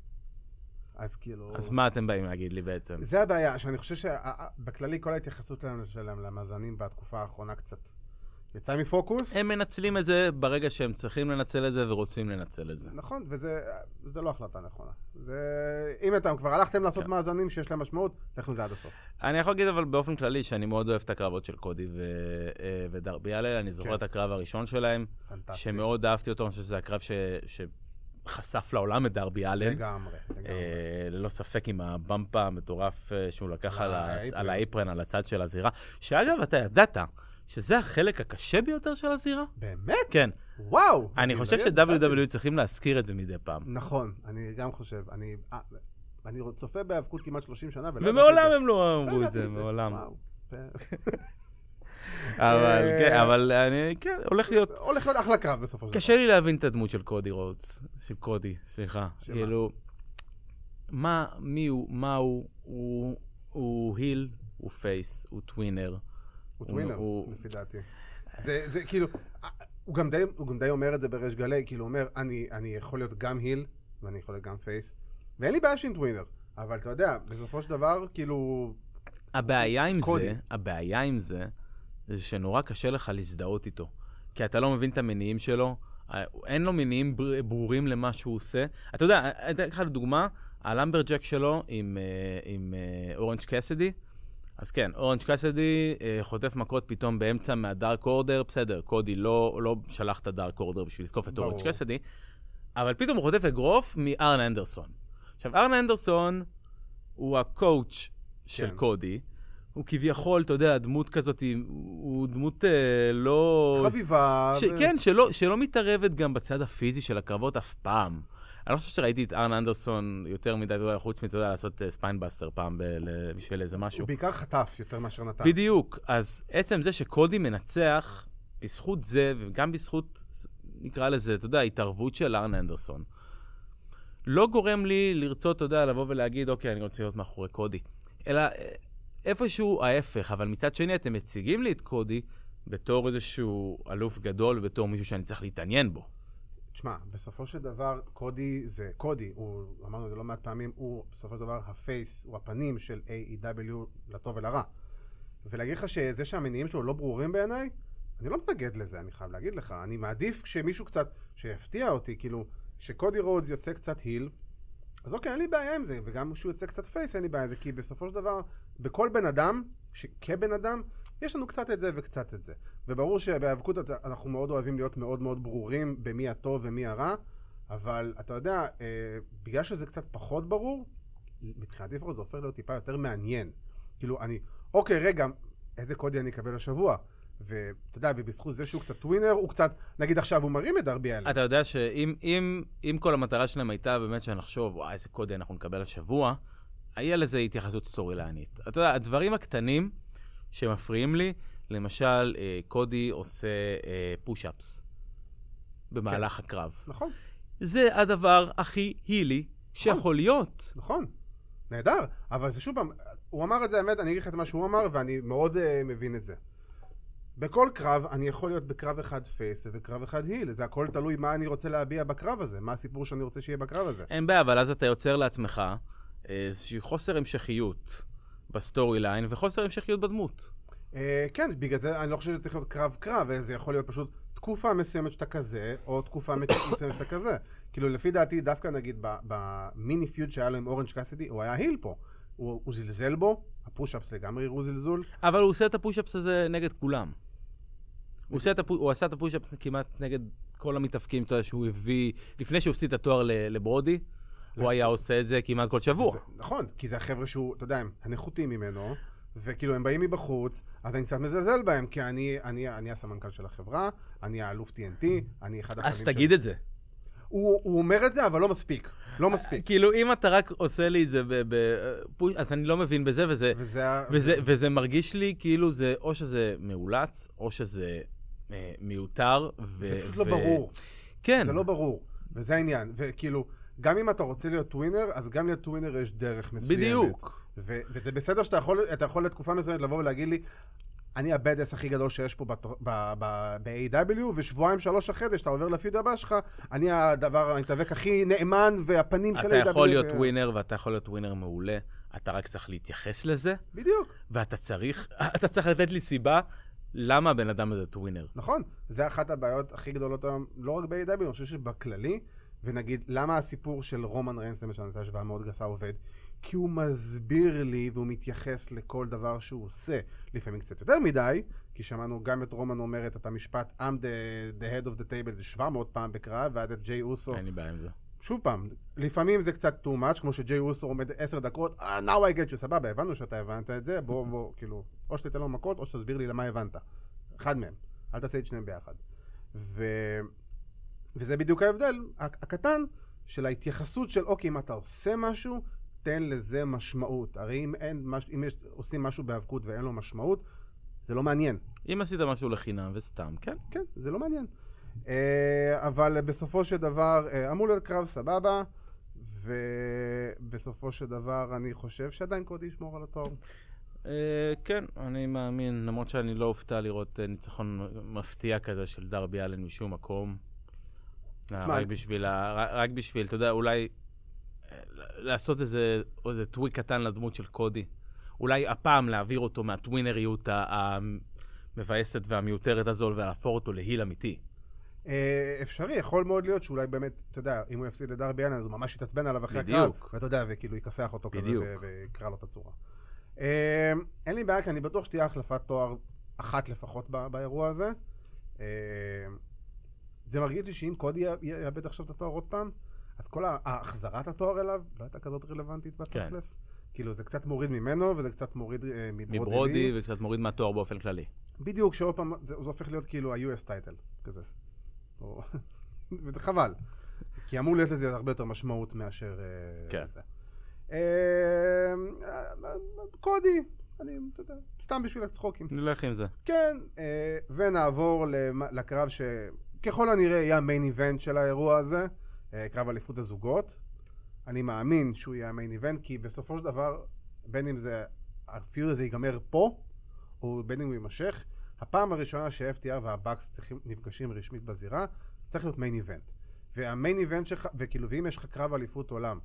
אז כאילו... אז מה אתם באים להגיד לי בעצם? זה הבעיה, שאני חושב שבכללי כל ההתייחסות שלהם למאזנים בתקופה האחרונה קצת יצאה מפוקוס. הם מנצלים את זה ברגע שהם צריכים לנצל את זה ורוצים לנצל את זה. נכון, וזה זה לא החלטה נכונה. זה... אם אתם כבר הלכתם לעשות כן. מאזנים שיש להם משמעות, לכו עם זה עד הסוף. אני יכול להגיד אבל באופן כללי שאני מאוד אוהב את הקרבות של קודי ו... אה, ודרבי הלל, אני זוכר כן. את הקרב הראשון שלהם, פנטסטי. שמאוד אהבתי אותו, אני חושב שזה הקרב ש... שחשף לעולם את דרבי אלן. לגמרי, לגמרי. אה, ללא ספק עם הבמפה המטורף אה, שהוא לקח על. על האייפרן, על הצד של הזירה. שאגב, אתה ידעת שזה החלק הקשה ביותר של הזירה? באמת? כן. וואו! אני חושב לא ידעתי. ש-WWE צריכים להזכיר את זה מדי פעם. נכון, אני גם חושב. אני אה, אני צופה בהיאבקות כמעט 30 שנה, את ומעולם זה. הם לא לא אמרו את ידעתי זה, מעולם. זה- אבל אה, כן, אבל אני, כן, הולך להיות... הולך להיות אחלה קרב בסופו של דבר. קשה לי להבין את הדמות של קודי רודס, של קודי, סליחה. כאילו, מה, מי הוא, מה הוא, הוא heel, הוא face, הוא tweener. הוא tweener, הוא- לפי דעתי. זה, זה כאילו, אה, הוא גם, די, הוא גם די אומר את זה בריש גלי, כאילו הוא אומר, אני, אני יכול להיות גם heel, ואני יכול להיות גם face, ואין לי בעיה שם tweener, אבל אתה יודע, בסופו של דבר, כאילו, הבעיה עם קודי. זה, הבעיה עם זה, זה שנורא קשה לך להזדהות איתו. כי אתה לא מבין את המניעים שלו, אה, אין לו מניעים בר- ברורים למה שהוא עושה. אתה יודע, אני אתן לך דוגמה, ה lumberjack שלו עם, אה, עם אה, אורנג' קסדי, אז כן, אורנג' קסדי אה, חוטף מכות פתאום באמצע מהדארק אורדר, בסדר, קודי לא, לא שלח את הדארק אורדר בשביל לתקוף את אורנג'. קסדי, אבל פתאום הוא חוטף אגרוף מארן אנדרסון. עכשיו, ארן אנדרסון הוא ה coach של כן. קודי. הוא כביכול, אתה יודע, דמות כזאת, הוא דמות אה, לא... חביבה. ש... ו- כן, שלא, שלא מתערבת גם בצד הפיזי של הקרבות אף פעם. אני לא חושב שראיתי את ארן אנדרסון יותר מדי, חוץ מ, אתה יודע, לעשות אה, spinebuster פעם ב... ל... בשביל איזה משהו. הוא בעיקר חטף יותר מאשר נתן. בדיוק. אז עצם זה שקודי מנצח, בזכות זה, וגם בזכות, נקרא לזה, אתה יודע, התערבות של ארן אנדרסון, לא גורם לי לרצות, אתה יודע, לבוא ולהגיד, אוקיי, אני רוצה להיות מאחורי קודי. אלא אה, איפשהו ההפך, אבל מצד שני, אתם מציגים לי את קודי בתור איזשהו אלוף גדול, ובתור מישהו שאני צריך להתעניין בו. תשמע, בסופו של דבר, קודי זה קודי, הוא, אמרנו את זה לא מעט פעמים, הוא בסופו של דבר הפייס, הוא הפנים של AEW לטוב ולרע. ולהגיד לך שזה שהמניעים שלו לא ברורים בעיניי, אני לא מתנגד לזה, אני חייב להגיד לך. אני מעדיף שמישהו קצת, שיפתיע אותי, כאילו, שקודי רודס יוצא קצת heel, אז אוקיי, אין לי בעיה עם זה, וגם כשהוא יוצא קצת face, אין לי בעיה עם זה, כי בסופו של דבר, בכל בן אדם, כבן אדם, יש לנו קצת את זה וקצת את זה. וברור שבהיאבקות אנחנו מאוד אוהבים להיות מאוד מאוד ברורים במי הטוב ומי הרע, אבל אתה יודע, אה, בגלל שזה קצת פחות ברור, מבחינתי לפחות זה הופך להיות טיפה יותר מעניין. כאילו, אני, אוקיי, רגע, איזה קודי אני אקבל השבוע? ואתה יודע, ובזכות זה שהוא קצת טווינר, הוא קצת, נגיד עכשיו הוא מרים את דרבי אלן. אתה יודע שאם אם, אם כל המטרה שלהם הייתה באמת שנחשוב, וואי, איזה קודי אנחנו נקבל השבוע, היה לזה התייחסות סטורי לענית. אתה יודע, הדברים הקטנים שמפריעים לי, למשל, אה, קודי עושה אה, פוש-אפס במהלך כן. הקרב. נכון. זה הדבר הכי הילי שיכול להיות. נכון, נהדר, אבל זה שוב פעם, הוא אמר את זה, האמת, אני אגיד לך את מה שהוא אמר, ואני מאוד uh, מבין את זה. בכל קרב, אני יכול להיות בקרב אחד face ובקרב אחד heel. זה הכל תלוי מה אני רוצה להביע בקרב הזה, מה הסיפור שאני רוצה שיהיה בקרב הזה. אין בעיה, אבל אז אתה יוצר לעצמך איזושהי חוסר המשכיות ב storyline וחוסר המשכיות בדמות. Uh, כן, בגלל זה אני לא חושב שזה צריך להיות קרב-קרב, זה יכול להיות פשוט תקופה מסוימת שאתה כזה, או תקופה מסוימת שאתה כזה. כאילו, לפי דעתי, דווקא נגיד במיני פיוד שהיה לו עם אורנג' קאסידי, הוא היה היל פה. הוא, הוא זלזל בו, הפוש-אפס לגמרי הראו זלזול. אבל הוא עושה את הפוש-אפס הזה נגד כולם. הוא, עושה את הפוש, הוא עשה את הפוש-אפס כמעט נגד כל המתאפקים, אתה יודע, שהוא הביא, לפני שהוא הפסיד את התואר לברודי, הוא היה עושה את זה כמעט כל שבוע. נכון, כי זה החבר'ה שהוא, אתה יודע, הם הנחותים ממנו, וכאילו הם באים מבחוץ, אז אני קצת מזלזל בהם, כי אני, אני, אני הסמנכ"ל של החברה, אני האלוף TNT, אני אחד החברים של... אז תגיד את זה. הוא, הוא אומר את זה, אבל לא מספיק. לא מספיק. כאילו, אם אתה רק עושה לי את זה בפוש, אז אני לא מבין בזה, וזה, וזה, וזה, וזה מרגיש לי כאילו זה, או שזה מאולץ, או שזה אה, מיותר. ו, זה פשוט ו... לא ברור. כן. זה לא ברור, וזה העניין. וכאילו, גם אם אתה רוצה להיות טווינר, אז גם להיות טווינר יש דרך מסוימת. בדיוק. ו- וזה בסדר שאתה יכול, יכול לתקופה מסוימת לבוא ולהגיד לי, אני הבדס הכי גדול שיש פה ב-AW, ושבועיים שלוש אחרי זה, שאתה עובר לפיוד הבא שלך, אני הדבר, המתאבק הכי נאמן, והפנים של AW. אתה יכול להיות ווינר, ואתה יכול להיות ווינר מעולה, אתה רק צריך להתייחס לזה. בדיוק. ואתה צריך, אתה צריך לתת לי סיבה למה הבן אדם הזה טווינר. נכון, זה אחת הבעיות הכי גדולות היום, לא רק ב-AW, אני חושב שבכללי, ונגיד, למה הסיפור של רומן ריינס, למשל, זו השוואה מאוד גסה, עובד? כי הוא מסביר לי והוא מתייחס לכל דבר שהוא עושה. לפעמים קצת יותר מדי, כי שמענו גם את רומן אומרת את המשפט I'm the, the head of the table זה 700 פעם בקרב, ועד את ג'יי אוסו. אין לי בעיה עם זה. שוב פעם, לפעמים זה קצת too much, כמו שג'יי אוסו עומד 10 דקות, uh, now I get you, סבבה, הבנו שאתה הבנת את זה, בוא, בוא, כאילו, או שתיתן לו מכות, או שתסביר לי למה הבנת. אחד מהם. אל תעשה את שניהם ביחד. ו... וזה בדיוק ההבדל הקטן של ההתייחסות של, אוקיי, אם אתה עושה משהו, תן לזה משמעות. הרי אם, אין, מש, אם יש, עושים משהו בהיאבקות ואין לו משמעות, זה לא מעניין. אם עשית משהו לחינם וסתם, כן. כן, זה לא מעניין. Uh, אבל בסופו של דבר, uh, אמור להיות קרב סבבה, ובסופו של דבר אני חושב שעדיין קודי ישמור על התואר. Uh, כן, אני מאמין, למרות שאני לא אופתע לראות uh, ניצחון מפתיע כזה של דרבי אלן משום מקום. רק בשביל, רק בשביל, אתה יודע, אולי לעשות איזה, איזה טוויק קטן לדמות של קודי. אולי הפעם להעביר אותו מהטווינריות המבאסת והמיותרת הזו ולהפוך אותו להיל אמיתי. אה, אפשרי, יכול מאוד להיות שאולי באמת, אתה יודע, אם הוא יפסיד לדרבי אלן, אז הוא ממש יתעצבן עליו אחרי הקרב. בדיוק. ואתה יודע, וכאילו יכסח אותו כזה ויקרא לו את הצורה. אה, אין לי בעיה, כי אני בטוח שתהיה החלפת תואר אחת לפחות באירוע הזה. זה מרגיש לי שאם קודי יאבד עכשיו את התואר עוד פעם, אז כל החזרת התואר אליו לא הייתה כזאת רלוונטית בתכלס. כן. כאילו, זה קצת מוריד ממנו, וזה קצת מוריד אה, מברודי. מברודי, וקצת מוריד מהתואר באופן כללי. בדיוק, שעוד פעם, זה, זה הופך להיות כאילו ה-US טייטל, כזה. או... וזה חבל. כי אמור להיות לזה הרבה יותר משמעות מאשר אה, כן. זה. אה, קודי, אני, אתה יודע, סתם בשביל הצחוקים. נלך עם זה. כן, אה, ונעבור לקרב שככל הנראה יהיה המיין איבנט של האירוע הזה. אה, קרב אליפות הזוגות. אני מאמין שהוא יהיה המיין איבנט, כי בסופו של דבר, בין אם זה, הפיוד הזה ייגמר פה, או בין אם הוא יימשך, הפעם הראשונה ש-FTR והבאקס נפגשים רשמית בזירה, צריך להיות מיין איבנט. והמיין איבנט שלך, וכאילו, ואם יש לך קרב אליפות עולם,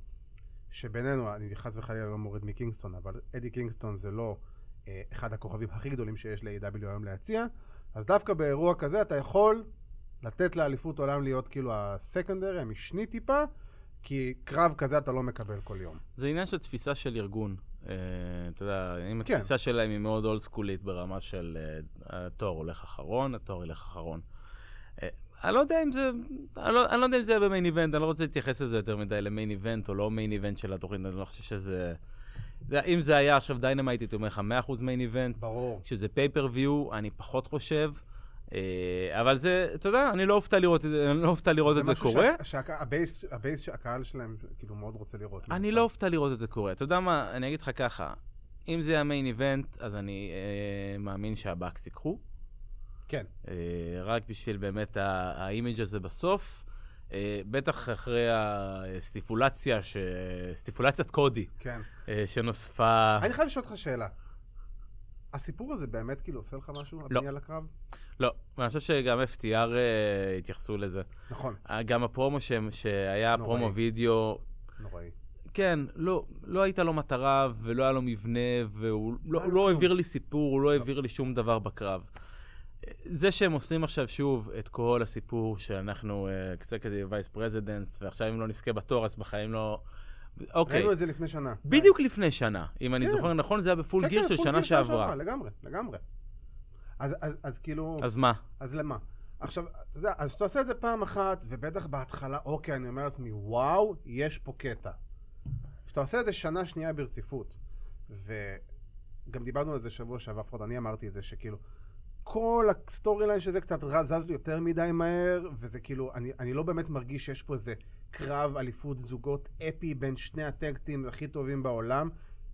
שבינינו, אני חס וחלילה לא מוריד מקינגסטון, אבל אדי קינגסטון זה לא אה, אחד הכוכבים הכי גדולים שיש ל-AW היום להציע, אז דווקא באירוע כזה אתה יכול לתת לאליפות עולם להיות כאילו הסקנדרי, המשני טיפה, כי קרב כזה אתה לא מקבל כל יום. זה עניין של תפיסה של ארגון. אה, אתה יודע, אם כן. התפיסה שלהם היא מאוד אולד סקולית ברמה של אה, התואר הולך אחרון, התואר ילך אחרון. אה, אני לא יודע אם זה, אני לא, אני לא יודע אם זה יהיה ב main event, אני לא רוצה להתייחס לזה יותר מדי ל main event או לא main event של התוכנית, אני לא חושב שזה... אם זה היה עכשיו דיינמייט, הייתי אומר לך 100% main event. ברור. כשזה pay-per-view, אני פחות חושב. אה, אבל זה, אתה יודע, אני לא אופתע לראות את זה, אני לא אופתע לראות את זה משהו קורה. שה- שהק- הבייס, הבייס שהקהל שלהם כאילו מאוד רוצה לראות. אני הסתם. לא אופתע לראות את זה קורה. אתה יודע מה, אני אגיד לך ככה, אם זה ה main event, אז אני אה, מאמין שהבאקס ייקחו. כן. אה, רק בשביל באמת ה image הזה בסוף. אה, בטח אחרי ה stipulation, ש... סטיפולציית קודי כן. אה, שנוספה. אני חייב לשאול אותך שאלה. הסיפור הזה באמת כאילו עושה לך משהו? הבנייה לקרב? לא, ואני חושב שגם FTR אה, התייחסו לזה. נכון, אה, גם הפרומו ש... שהיה נוראי. פרומו וידאו, נוראי. כן, לא, לא הייתה לו מטרה ולא היה לו מבנה, והוא לא, לא כלום. העביר לי סיפור, הוא לא העביר לי שום דבר בקרב. זה שהם עושים עכשיו שוב את כל הסיפור שאנחנו executive vice presidents, ועכשיו אם לא נזכה בתואר אז בחיים לא... אוקיי, ראינו את זה לפני שנה. בדיוק לפני שנה, אם אני כן. זוכר נכון, זה היה ב Full כן, Gear כן, של שנה שעברה. לגמרי, לגמרי. אז, כאילו, אז... מה? אז למה? עכשיו, אתה יודע, אז אתה עושה את זה פעם אחת, ובטח בהתחלה, אוקיי, אני אומר לעצמי, וואו, יש פה קטע. כשאתה עושה את זה שנה שנייה ברציפות, וגם דיברנו על זה שבוע שעבר, לפחות אני אמרתי את זה, שכאילו, כל ה storyline שזה קצת רז- זז לי יותר מדי מהר, וזה כאילו, אני, אני לא באמת מרגיש שיש פה איזה קרב אליפות זוגות אפי בין שני ה tag teams הכי טובים בעולם,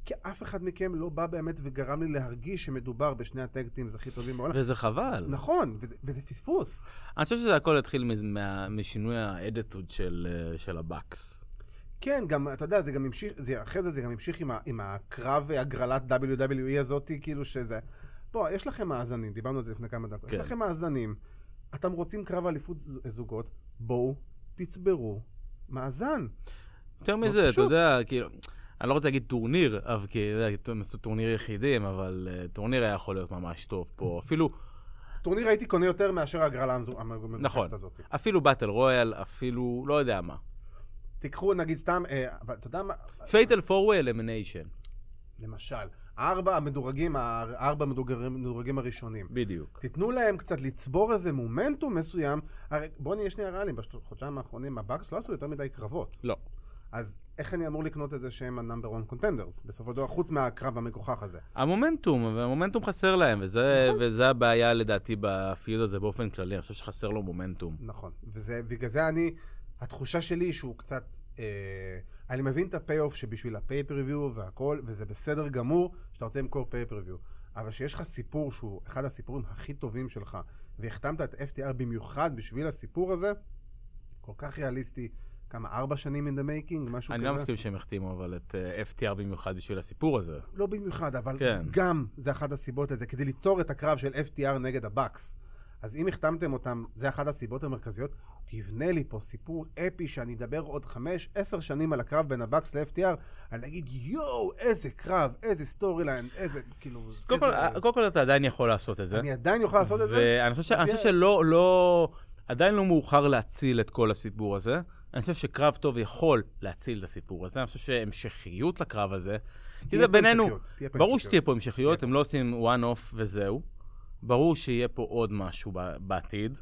כי אף אחד מכם לא בא באמת וגרם לי להרגיש שמדובר בשני ה tag teams הכי טובים בעולם. וזה חבל. נכון, וזה, וזה פספוס. אני חושב שזה הכל התחיל מה- משינוי האדיטוד של אה, של ה Bucks. כן, גם, אתה יודע, זה גם המשיך, זה, אחרי זה זה גם המשיך עם, ה, עם הקרב הגרלת WWE הזאתי, כאילו שזה... בוא, יש לכם מאזנים, דיברנו על זה לפני כמה דקות. כן. יש לכם מאזנים, אתם רוצים קרב אליפות זוגות, בואו, תצברו מאזן. יותר מאוד מזה, אתה. יודע, כאילו, אני לא רוצה להגיד טורניר, אבל יודע, הם עשו טורניר יחידים, אבל אה, טורניר היה יכול להיות ממש טוב פה. אפילו, טורניר הייתי קונה יותר מאשר ההגרלה המגוחכת נכון. הזאת. אפילו battle royal, אפילו, לא יודע מה. תיקחו נגיד סתם, אה, אבל אתה יודע מה, fatal four-way elimination, למשל, הארבע המדורגים, הארבע המדורגים הראשונים. בדיוק. תיתנו להם קצת לצבור איזה מומנטום מסוים. הרי בואו נהיה שנייה ריאליים, בחודשיים האחרונים ה Bucks לא עשו יותר מדי קרבות. לא. אז איך אני אמור לקנות את זה שהם ה number 1 contenders? בסופו של דבר, חוץ מהקרב המגוחך הזה. המומנטום, והמומנטום חסר להם, וזה, נכון. וזה הבעיה לדעתי ב feud הזה באופן כללי, אני חושב שחסר לו מומנטום. נכון. וזה, בגלל זה אני, התחושה שלי שהוא קצת, אני מבין את ה pay-off שבשביל ה pay-per-view והכל, וזה בסדר גמור שאתה רוצה למכור pay-per-view. אבל שיש לך סיפור שהוא אחד הסיפורים הכי טובים שלך, והחתמת את FTR במיוחד בשביל הסיפור הזה, כל כך ריאליסטי. כמה, ארבע שנים in the making? משהו אני כזה? לא מסכים שהם החתימו, אבל את אה, FTR במיוחד בשביל הסיפור הזה. לא במיוחד, אבל כן. גם זה אחת הסיבות לזה, כדי ליצור את הקרב של FTR נגד ה Bucks. אז אם החתמתם אותם, זה אחת הסיבות המרכזיות, תבנה לי פה סיפור אפי שאני אדבר עוד חמש, עשר שנים על הקרב בין ה Bucks ל-FTR, אני אגיד יואו, איזה קרב, איזה storyline, איזה, כאילו... קודם כל, איזה- קודם כל אתה עדיין יכול לעשות את זה. אני עדיין אוכל לעשות את זה? ואני חושב, חושב שלא, לא, עדיין לא מאוחר להציל את כל הסיפור הזה. אני חושב שקרב טוב יכול להציל את הסיפור הזה. אני חושב שהמשכיות לקרב הזה, כי זה בינינו, ברור. שתהיה פה המשכיות, הם לא עושים one off וזהו. ברור שיהיה פה עוד משהו בעתיד,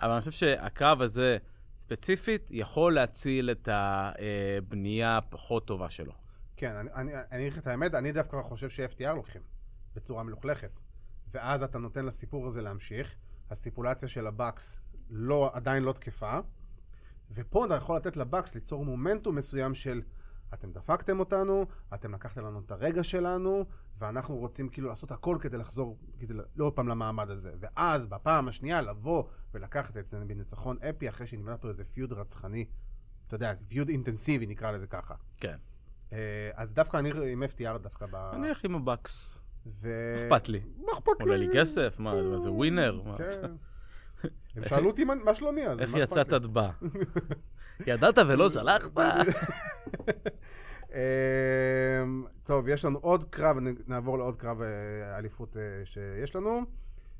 אבל אני חושב שהקרב הזה ספציפית יכול להציל את הבנייה הפחות טובה שלו. כן, אני אגיד לך את האמת, אני דווקא חושב ש-FTR לוקחים בצורה מלוכלכת. ואז אתה נותן לסיפור הזה להמשיך, הסיפולציה של הבאקס לא, עדיין לא תקפה, ופה אתה יכול לתת לבאקס ליצור מומנטום מסוים של אתם דפקתם אותנו, אתם לקחתם לנו את הרגע שלנו, ואנחנו רוצים כאילו לעשות הכל כדי לחזור, כדי לא עוד פעם למעמד הזה. ואז בפעם השנייה לבוא ולקחת את זה בניצחון אפי אחרי שנבנה פה איזה פיוד רצחני, אתה יודע, פיוד אינטנסיבי נקרא לזה ככה. כן. אה, אז דווקא אני עם FTR דווקא ב... אני אלך עם הבקס. ו... אכפת לי. מה אכפת לי? עולה לי כסף? מה, זה ווינר? כן. הם שאלו אותי מה שלומי אז. איך יצאת? דבא? ידעת ולא שלחת? אמ, טוב, יש לנו עוד קרב, נעבור לעוד קרב אה, אליפות אה, שיש לנו.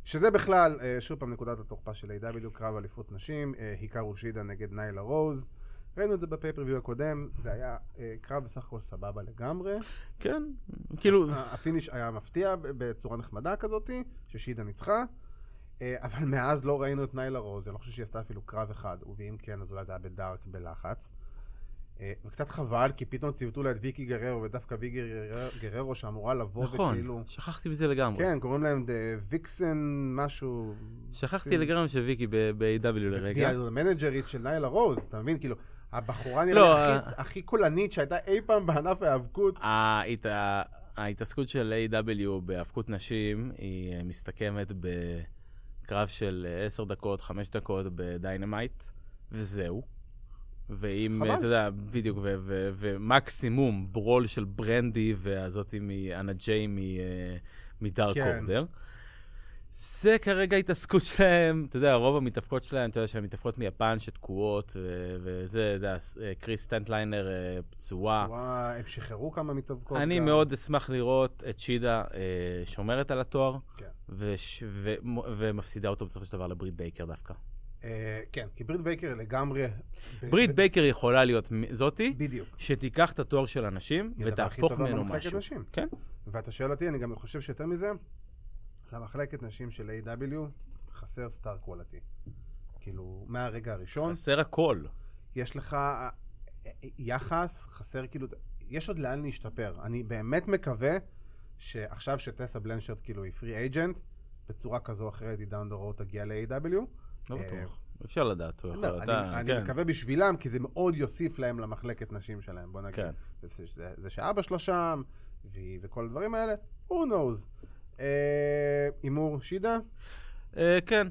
שזה בכלל, אה, שוב פעם, נקודת התורפה של AEW קרב אליפות נשים, היקרו שידה נגד ניילה רוז. ראינו את זה ב pay-per-view הקודם, זה היה אה, קרב בסך הכל סבבה לגמרי. כן, כאילו, ה finish היה מפתיע בצורה נחמדה כזאתי, ששידה ניצחה. אה, אבל מאז לא ראינו את ניילה רוז, אני לא חושב שהיא עשתה אפילו קרב אחד, ואם כן, אז אולי זה היה בדארק בלחץ. אה, וקצת חבל, כי פתאום ציוותו לה את ויקי גררו, ודווקא ויקי גררו- שאמורה לבוא נכון, וכאילו... שכחתי מזה לגמרי. כן, קוראים להם ויקסן משהו... שכחתי לגמרי שוויקי ב-AW לרגע. היא המנג'רית של ניילה רוז, אתה מבין? כאילו, הבחורה נראית לא, הכי- הכי קולנית שהייתה אי פעם בענף ההיאבקות. ההת... ההתעסקות של AEW בהאבקות נשים היא אה, מסתכמת בקרב של אה, 10 דקות, 5 דקות ב Dynamite, וזהו. ואם, חבל. אה, אתה יודע, בדיוק, ומקסימום ב brawl של ברנדי והזאתי מאנה ג'יי מ- אה, מ Dark כן. זה כרגע ההתעסקות שלהם, אתה יודע, רוב המתאבקות שלהם, אתה יודע שהן מתאבקות מיפן שתקועות, ו- וזה, אתה יודע, ס- אה, קריס סטטלנדר אה, פצועה. בצורה- הם שחררו כמה מתאבקות. אני גם. מאוד אשמח לראות את שידה אה, שומרת על התואר, כן. וש, ו, ומפסידה אותו בסופו של דבר לברית בייקר דווקא. אה, כן, כי ברית בייקר לגמרי... ברית ב- בייקר יכולה להיות זאתי, בדיוק. שתיקח את התואר של הכי ותהפוך ממנו משהו. כן. ואתה שואל אותי, אני גם חושב שיותר מזה, למחלקת נשים של AEW חסר star quality. כאילו, מהרגע הראשון, חסר הכל. יש לך אה, יחס, חסר כאילו, יש עוד לאן להשתפר. אני באמת מקווה שעכשיו שטסה בלנשרד כאילו היא free agent, בצורה כזו או אחרת היא down the road תגיע ל-AEW לא אה, בטוח. אפשר לדעת, הוא יכול, לא, אתה, אני, אני כן. מקווה בשבילם, כי זה מאוד יוסיף להם למחלקת נשים שלהם, בוא נגיד. כן. זה, שאבא שלו שם, וכל הדברים האלה, who knows. אה, הימור שידה? אה, כן,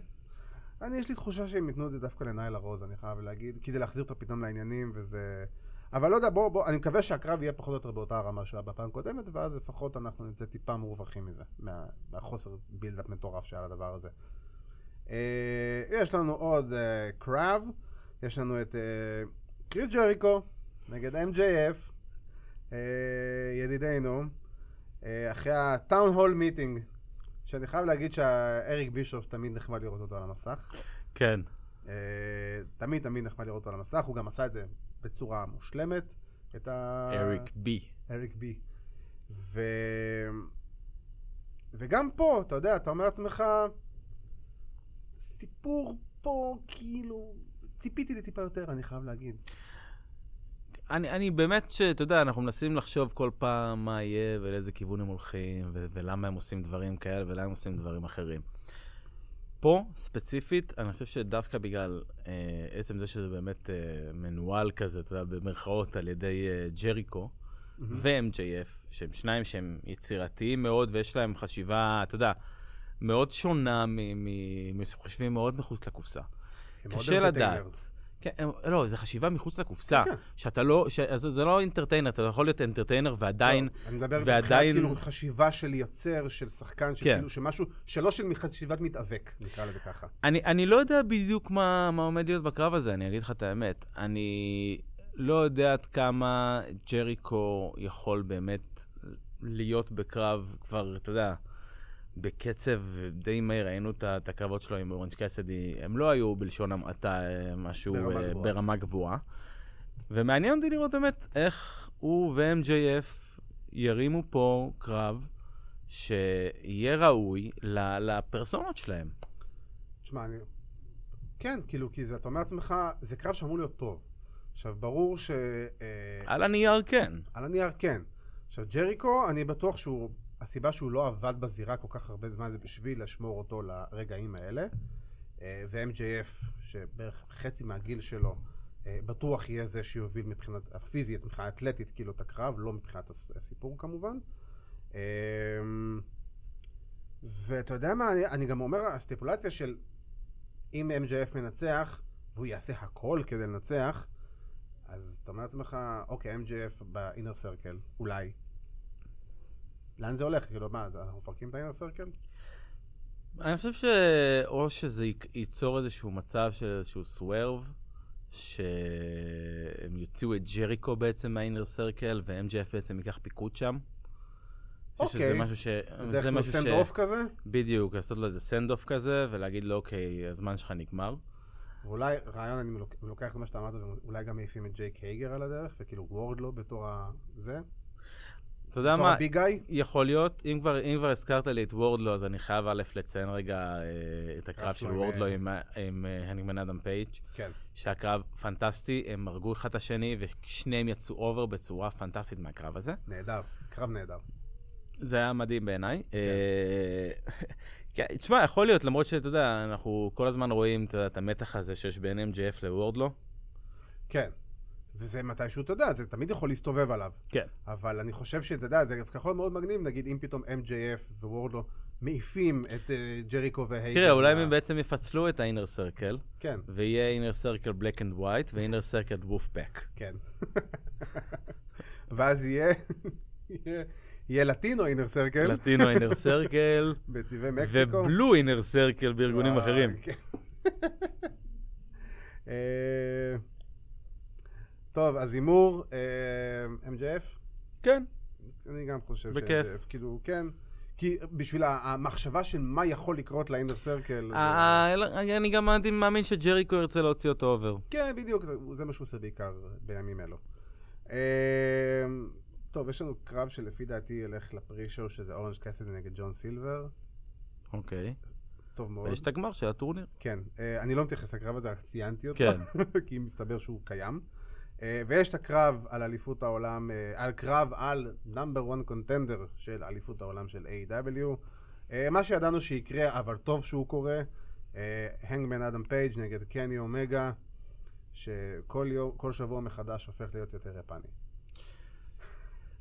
אני, יש לי תחושה שהם ייתנו את זה דווקא לניילה רוז, אני חייב להגיד, כדי להחזיר אותה פתאום לעניינים, וזה... אבל לא יודע, בוא, בוא, אני מקווה שהקרב יהיה פחות או יותר באותה רמה שהיה בפעם הקודמת, ואז לפחות אנחנו נצא טיפה מורווחים מזה, מה, מהחוסר בילדאפ מטורף שהיה לדבר הזה. אה, יש לנו עוד אה, קרב, יש לנו את אה, קריס ג'ריקו נגד MJF, אה, ידידנו, אחרי הטאון הול מיטינג, שאני חייב להגיד שאריק בישוף תמיד נחמד לראות אותו על המסך. כן. אה, תמיד תמיד נחמד לראות אותו על המסך, הוא גם עשה את זה בצורה מושלמת, את ה... אריק בי. אריק בי. ו... וגם פה, אתה יודע, אתה אומר לעצמך, סיפור פה כאילו, ציפיתי לטיפה יותר, אני חייב להגיד. אני, אני באמת, שאתה יודע, אנחנו מנסים לחשוב כל פעם מה יהיה ולאיזה כיוון הם הולכים, ו- ולמה הם עושים דברים כאלה ולמה הם עושים דברים אחרים. פה, ספציפית, אני חושב שדווקא בגלל אה, עצם זה שזה באמת אה, מנוהל כזה, אתה יודע, במרכאות, על ידי אה, ג'ריקו ו-MJF, שהם שניים שהם יצירתיים מאוד ויש להם חשיבה, אתה יודע, מאוד שונה מחושבים מאוד מחוץ לקופסה. קשה לדעת. כן, לא, זה חשיבה מחוץ לקופסה. כן, כן. שאתה לא, ש... אז זה לא אינטרטיינר, אתה יכול להיות אינטרטיינר ועדיין... לא, אני מדבר ועדיין... כאילו חשיבה של יוצר, של שחקן, של כן. כאילו, שמשהו, שלא של חשיבת מתאבק, נקרא לזה ככה. אני, אני לא יודע בדיוק מה, מה עומד להיות בקרב הזה, אני אגיד לך את האמת. אני לא יודע עד כמה ג'ריקו יכול באמת להיות בקרב כבר, אתה יודע, בקצב די מהיר. ראינו את הקרבות שלו עם אורנג' קסדי, הם לא היו בלשון המעטה אה, משהו ברמה אה, גבוהה. ברמה גבוהה. ומעניין אותי לראות באמת איך הוא ו-MJF ירימו פה קרב שיהיה ראוי לפרסונות שלהם. תשמע, אני... כן, כאילו, כי זה, אתה אומר לעצמך, זה קרב שאמור להיות טוב. עכשיו, ברור ש... אה, על הנייר כן. על הנייר כן. עכשיו, ג'ריקו, אני בטוח שהוא... הסיבה שהוא לא עבד בזירה כל כך הרבה זמן זה בשביל לשמור אותו לרגעים האלה. אה, ו-MJF, שבערך חצי מהגיל שלו, אה, בטוח יהיה זה שיוביל מבחינת הפיזית, מבחינה אתלטית, כאילו, את הקרב, לא מבחינת הס- הסיפור כמובן. אה, ואתה יודע מה, אני, אני גם אומר, הסטיפולציה של אם MJF מנצח, והוא יעשה הכל כדי לנצח, אז אתה אומר לעצמך, אוקיי, MJF באינר סרקל, אולי. לאן זה הולך? כאילו, מה, אנחנו מפרקים את האינר סרקל? אני חושב שאו שזה ייצור איזשהו מצב של איזשהו סוורב, שהם יוציאו את ג'ריקו בעצם מהאינר סרקל, ו-MJF בעצם ייקח פיקוד שם. שזה אוקיי. משהו ש... זה משהו ש... send-off כזה, בדיוק, לעשות לו איזה send-off כזה, ולהגיד לו, אוקיי, הזמן שלך נגמר. ואולי, רעיון, אני לוק- לוקח את מה שאתה אמרת, ואולי גם מעיפים את ג'ייק הייגר על הדרך, וכאילו וורדלו בתור ה... זה, אתה יודע מה. יכול להיות, אם כבר, אם כבר הזכרת לי את וורדלו, אז אני חייב א' לציין רגע אה, את הקרב קרב של וורדלו אה, עם, אה, עם הנגמן אדם פייג', כן. שהקרב פנטסטי, הם הרגו אחד את השני, ושניהם יצאו over בצורה פנטסטית מהקרב הזה. נהדר, קרב נהדר. זה היה מדהים בעיניי. אה, כן, תשמע, יכול להיות, למרות שאתה יודע, אנחנו כל הזמן רואים את המתח הזה שיש בין MJF לוורדלו. כן. וזה מתישהו, אתה יודע, זה תמיד יכול להסתובב עליו. כן. אבל אני חושב שאתה יודע, זה דווקא יכול מאוד מגניב, נגיד אם פתאום MJF ווורדלו מעיפים את אה, ג'ריקו והייגר. תראה, אולי הם בעצם יפצלו את ה-inner circle, כן, ויהיה inner circle black and white ו-inner circle wolf pack. כן. ואז יהיה, יהיה, לטינו אינר סרקל, לטינו inner circle, בצבעי מקסיקו. ובלו inner circle בארגונים אחרים. אה, טוב, אז הימור, אה, MJF? כן. אני גם חושב בכיף. ש-MJF, כאילו, כן. כי בשביל המחשבה של מה יכול לקרות לאינר סרקל, זה- אה, אני גם מאמין שג'ריקו ירצה להוציא אותו over. כן, בדיוק, זה- מה שהוא עושה בעיקר בימים אלו. אה, טוב, יש לנו קרב שלפי דעתי ילך ל pre-show, שזה אורנג' קאסידי נגד ג'ון סילבר. אוקיי. טוב מאוד. ויש את הגמר של הטורניר. כן, אה, אני לא מתייחס לקרב הזה, רק ציינתי אותו, כן. כי מסתבר שהוא קיים. אה, ויש את הקרב על אליפות העולם, אה, על קרב על number 1 contender של אליפות העולם של AEW אה, מה שידענו שיקרה, אבל טוב שהוא קורה, הנגמן אדם פייג' נגד קני אומגה, שכל יום, כל שבוע מחדש הופך להיות יותר יפני.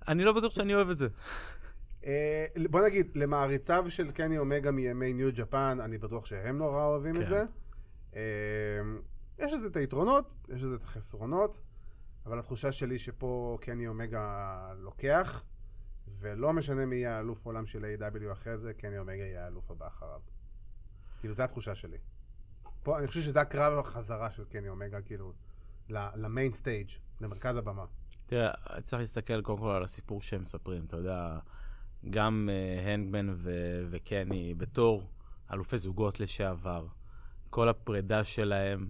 אני לא בטוח שאני אוהב את זה. בוא נגיד, למעריציו של קני אומגה מימי ניו ג'פן, אני בטוח שהם נורא אוהבים את כן. זה. אה, יש לזה את היתרונות, יש לזה את החסרונות, אבל התחושה שלי שפה קני אומגה לוקח, ולא משנה מי יהיה האלוף עולם של A.W. אחרי זה, קני אומגה יהיה האלוף הבא אחריו. כאילו, זו התחושה שלי. פה, אני חושב שזה הקרב החזרה של קני אומגה, כאילו, למיין סטייג', למרכז הבמה. תראה, צריך להסתכל קודם כל על הסיפור שהם מספרים. אתה יודע, גם uh, הנגמן ו- וקני בתור אלופי זוגות לשעבר, כל הפרידה שלהם,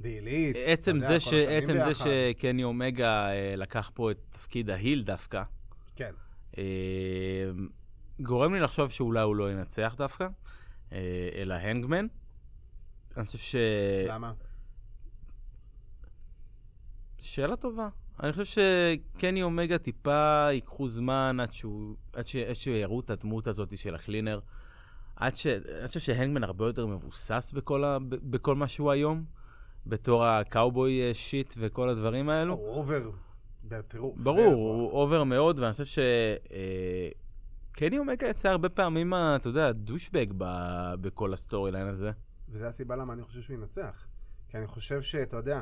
דעילית. עצם זה, ש- עצם זה. שקני אומגה uh, לקח פה את תפקיד ההיל דווקא, כן. uh, גורם לי לחשוב שאולי הוא לא ינצח דווקא, uh, אלא הנגמן. אני חושב ש... למה? שאלה טובה. אני חושב שקני אומגה טיפה ייקחו זמן עד שהוא, עד, ש, עד שיראו את הדמות הזאת של הקלינר. עד ש... אני חושב שהנגמן הרבה יותר מבוסס בכל, ה, בכל מה שהוא היום, בתור הקאובוי אה, שיט וכל הדברים האלו. הוא over בטירוף. ברור, הוא over מאוד, ואני חושב ש... אה, קני אומגה יצא הרבה פעמים, ה- אתה יודע, douchebag בכל ה storyline הזה. וזה הסיבה למה אני חושב שהוא ינצח. כי אני חושב שאתה יודע,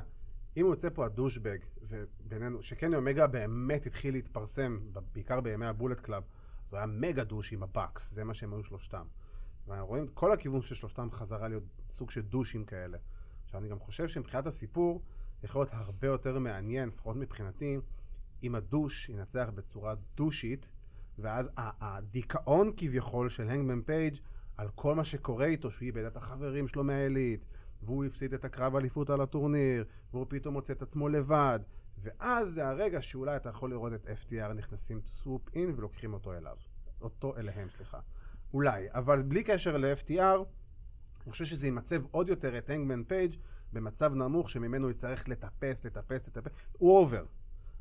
אם הוא יוצא פה ה douchebag, ובינינו, שקני אומגה באמת התחיל להתפרסם, בעיקר בימי הבולט קלאב, הוא היה mega douche עם הבאקס, זה מה שהם היו שלושתם. ואנחנו רואים את כל הכיוון של שלושתם חזרה להיות סוג של דושים כאלה. עכשיו, אני גם חושב שמבחינת הסיפור, יכול להיות הרבה יותר מעניין, לפחות מבחינתי, אם הדוש ינצח בצורה דושית, ואז הדיכאון כביכול של הנגמן פייג' על כל מה שקורה איתו, שהוא איבד את החברים שלו מהעילית, והוא הפסיד את הקרב אליפות על הטורניר, והוא פתאום מוצא את עצמו לבד, ואז זה הרגע שאולי אתה יכול לראות את FTR נכנסים swoop in ולוקחים אותו אליו. אותו אליהם, סליחה. אולי, אבל בלי קשר ל-FTR, אני חושב שזה ימצב עוד יותר את הנגמן פייג' במצב נמוך שממנו יצטרך לטפס, לטפס, לטפס. הוא over.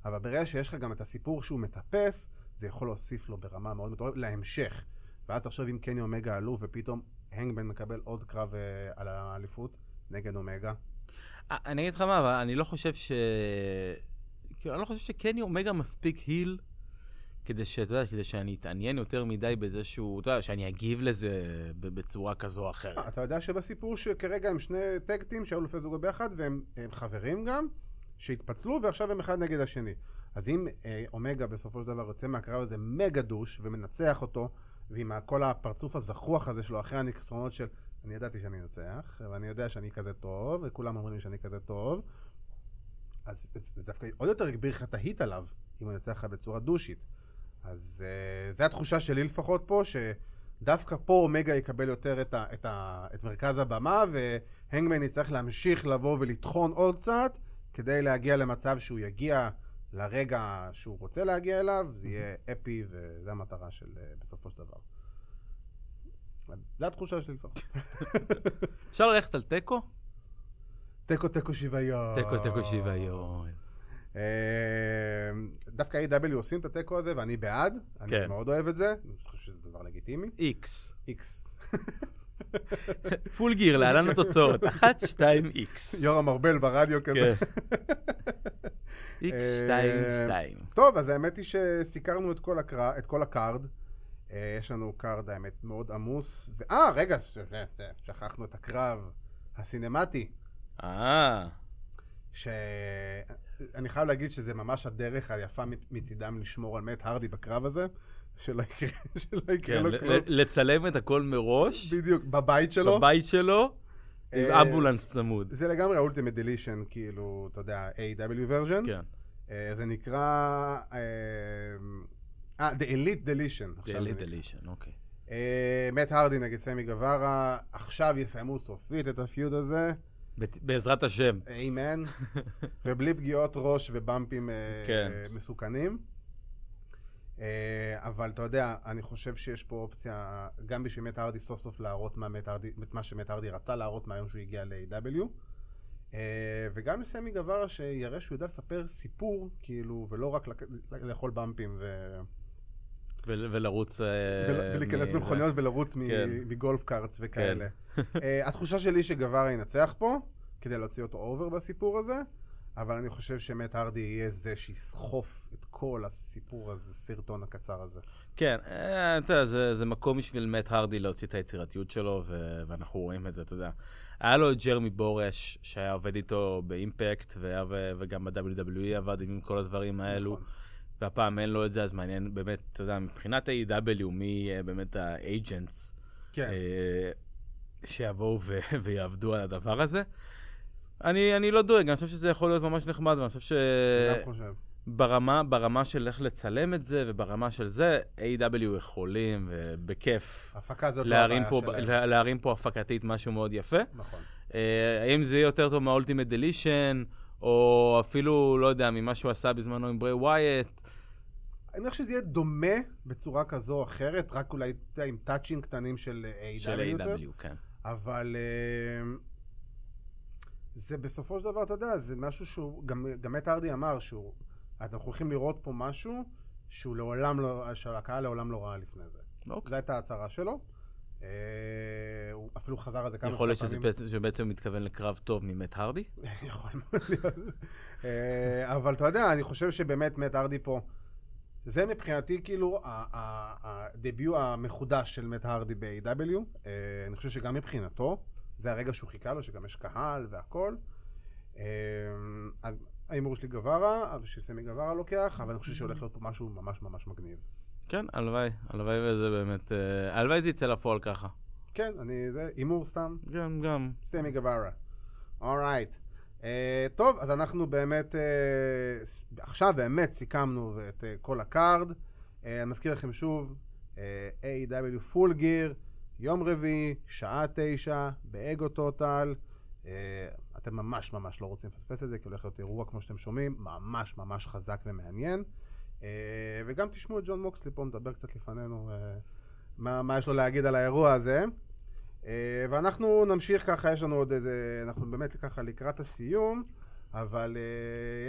אבל ברגע שיש לך גם את הסיפור שהוא מטפס, זה יכול להוסיף לו ברמה מאוד מטורפת להמשך. ואז תחשוב אם קני אומגה אלוף ופתאום הנגמן מקבל עוד קרב אה, על האליפות נגד אומגה. אה, אני אגיד לך מה, אבל אני לא חושב ש... כאילו, אני לא חושב שקני אומגה מספיק heel כדי שאתה יודע, כדי שאני אתעניין יותר מדי בזה שהוא, אתה יודע, שאני אגיב לזה בצורה כזו או אחרת. אתה יודע שבסיפור שכרגע הם שני טקטים שהיו לפי זוגות ביחד והם הם חברים גם, שהתפצלו ועכשיו הם אחד נגד השני. אז אם אה, אומגה בסופו של דבר יוצא מהקרב הזה מגה דוש ומנצח אותו, ועם כל הפרצוף הזחוח הזה שלו אחרי הניצחונות של אני ידעתי שאני אנצח, ואני יודע שאני כזה טוב, וכולם אומרים שאני כזה טוב, אז זה דווקא עוד יותר הגביר לך את ההיט עליו, אם הוא ינצח לך בצורה דושית. אז uh, זו התחושה שלי לפחות פה, שדווקא פה אומגה יקבל יותר את, ה, את, ה, את מרכז הבמה, והנגמן יצטרך להמשיך לבוא ולטחון עוד קצת, כדי להגיע למצב שהוא יגיע לרגע שהוא רוצה להגיע אליו, זה יהיה אפי, וזו המטרה של uh, בסופו של דבר. זו התחושה שלי לפחות. אפשר ללכת על תיקו? תיקו תיקו שוויון. תיקו תיקו שוויון. אה, דווקא AEW עושים את התיקו הזה, ואני בעד. אני כן. מאוד אוהב את זה. אני חושב שזה דבר לגיטימי. איקס. איקס. פול גיר, להלן התוצאות. 1, 2, איקס. יורם ארבל ברדיו כזה. איקס, אה, 2, 2. טוב, אז האמת היא שסיקרנו את כל, הקר... את כל ה card. אה, יש לנו card, האמת, מאוד עמוס. אה, רגע, שכחנו את הקרב הסינמטי. אה, שאני חייב להגיד שזה ממש הדרך היפה מצידם לשמור על מת הרדי בקרב הזה, שלא יקרה, שלא יקרה כן, לו כלום. לצלם את הכל מראש, בדיוק, בבית שלו. בבית שלו, עם אה, אמבולנס צמוד. זה לגמרי אולטימט דלישן, כאילו, אתה יודע, A.W. version. כן, אה, זה נקרא... אה, אה, The Elite Deletion. זה נקרא. דלישן, אוקיי. מת הרדי נגד סמי גווארה, עכשיו יסיימו סופית את הפיוד הזה, בעזרת השם. איימן, ובלי פגיעות ראש ובמפים אה, כן. מסוכנים. אה, אבל אתה יודע, אני חושב שיש פה אופציה, גם בשביל מת הרדי סוף סוף להראות מה, מת הרדי, את מה שמת הרדי רצה להראות מהיום שהוא הגיע ל-AW. אה, וגם לסמי גווארה שיראה שהוא יודע לספר סיפור, כאילו, ולא רק לאכול במפים ו... ול- ולרוץ... אה, ול- ולהיכנס במכוניות ולרוץ כן. מ golf carts וכאלה. אה, התחושה שלי שגווארה ינצח פה, כדי להוציא אותו over בסיפור הזה, אבל אני חושב שמת הרדי יהיה זה שיסחוף את כל הסיפור הזה, הסרטון הקצר הזה. כן, אה, אתה יודע, זה, זה מקום בשביל מת הרדי להוציא את היצירתיות שלו, ו- ואנחנו רואים את זה, אתה יודע. היה לו את ג'רמי בורש, שהיה עובד איתו באימפקט, והיה ו- וגם ב-WWE עבד עם כל הדברים האלו, נכון. והפעם אין לו את זה, אז מעניין באמת, אתה יודע, מבחינת ה-AW, מי באמת האג'נטס, כן, אה, שיבואו ו- ויעבדו על הדבר הזה. אני, אני לא דואג, אני חושב שזה יכול להיות ממש נחמד, ואני חושב אני ש... גם חושב. ברמה, ברמה של איך לצלם את זה, וברמה של זה, A.W. יכולים, ובכיף, לא להרים הבעיה פה. לה- להרים פה הפקתית משהו מאוד יפה. נכון. אה, האם זה יהיה יותר טוב מהאולטימט דלישן, או אפילו, לא יודע, ממה שהוא עשה בזמנו עם ברי ווייט? אני חושב שזה יהיה דומה בצורה כזו או אחרת, רק אולי אתה יודע, עם טאצ'ים קטנים של A.W. של יותר. A.W, כן. אבל אה, זה בסופו של דבר, אתה יודע, זה משהו שהוא, גם, גם מת ארדי אמר שהוא, אנחנו הולכים לראות פה משהו שהוא לעולם לא, שהקהל לעולם לא ראה לפני זה. אוקיי. זו הייתה ההצהרה שלו. אה, הוא אפילו חזר על זה כמה יכול להיות שזה פעמים. בעצם- מתכוון לקרב טוב ממת הרדי? יכול מאוד להיות. אה, אבל אתה יודע, אני חושב שבאמת מת ארדי פה, זה מבחינתי כאילו הדביוט המחודש של מת הרדי ב-AW. אה, אני חושב שגם מבחינתו, זה הרגע שהוא חיכה לו, שגם יש קהל והכל. ההימור שלי גווארה, שסמי גווארה לוקח, אבל אני חושב שהולך להיות פה משהו ממש ממש מגניב. כן, הלוואי, הלוואי וזה באמת, אה, הלוואי זה יצא לפועל ככה. כן, אני, זה הימור סתם, גם, גם. סמי גווארה. Alright. אה, טוב, אז אנחנו באמת, אה, עכשיו באמת סיכמנו את אה, כל ה card. אה, אני מזכיר לכם שוב, אה, AEW פול גיר, יום רביעי, שעה תשע, באגו טוטל. אה, אתם ממש ממש לא רוצים לפספס את זה, כי הולך להיות אירוע, כמו שאתם שומעים, ממש ממש חזק ומעניין. אה, וגם תשמעו את ג'ון מוקסלי פה מדבר קצת לפנינו, אה, מה, מה יש לו להגיד על האירוע הזה. Uh, ואנחנו נמשיך ככה, יש לנו עוד איזה, אנחנו באמת ככה לקראת הסיום, אבל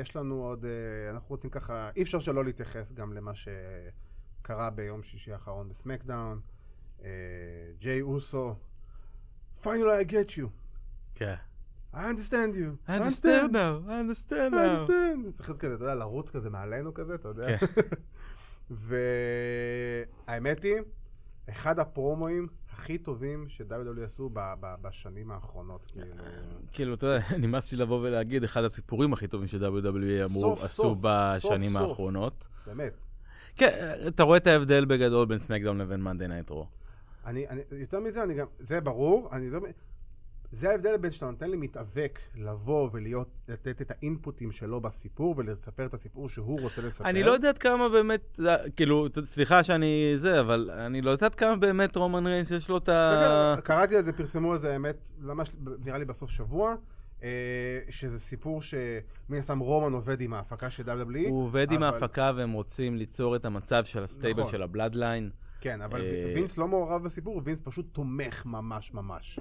יש לנו עוד, אנחנו רוצים ככה, אי אפשר שלא להתייחס גם למה שקרה ביום שישי האחרון בסמקדאון. ג'יי אוסו, finally I get you, כן. I understand you, I understand now, I understand I now. understand. צריך להיות כזה, אתה יודע, לרוץ כזה מעלינו כזה, אתה יודע. כן. והאמת היא, אחד הפרומואים הכי טובים ש-WWE עשו ב- ב- בשנים האחרונות, כאילו. כאילו, אתה יודע, נמאס לי לבוא ולהגיד, אחד הסיפורים הכי טובים אמרו, סוף, עשו בשנים. האחרונות. באמת. כן, אתה רואה את ההבדל בגדול בין סמקדאון לבין מאנדי נייט רו. אני, אני, יותר מזה, אני גם, זה ברור, אני מ- זה ההבדל בין שאתה נותן למתאבק לבוא ולהיות, לתת את האינפוטים שלו בסיפור ולספר את הסיפור שהוא רוצה לספר. אני לא יודעת כמה באמת, כאילו, סליחה שאני זה, אבל אני לא יודעת כמה באמת רומן ריינס יש לו את ה... אגב, קראתי על זה, פרסמו על זה, האמת, ממש נראה לי בסוף שבוע, אה, שזה סיפור שמן הסתם רומן עובד עם ההפקה של WWE. הוא עובד עם אבל- ההפקה והם רוצים ליצור את המצב של ה stable נכון. של הבלאדליין. כן, אבל אה, וינס לא מעורב בסיפור, וינס פשוט תומך ממש ממש.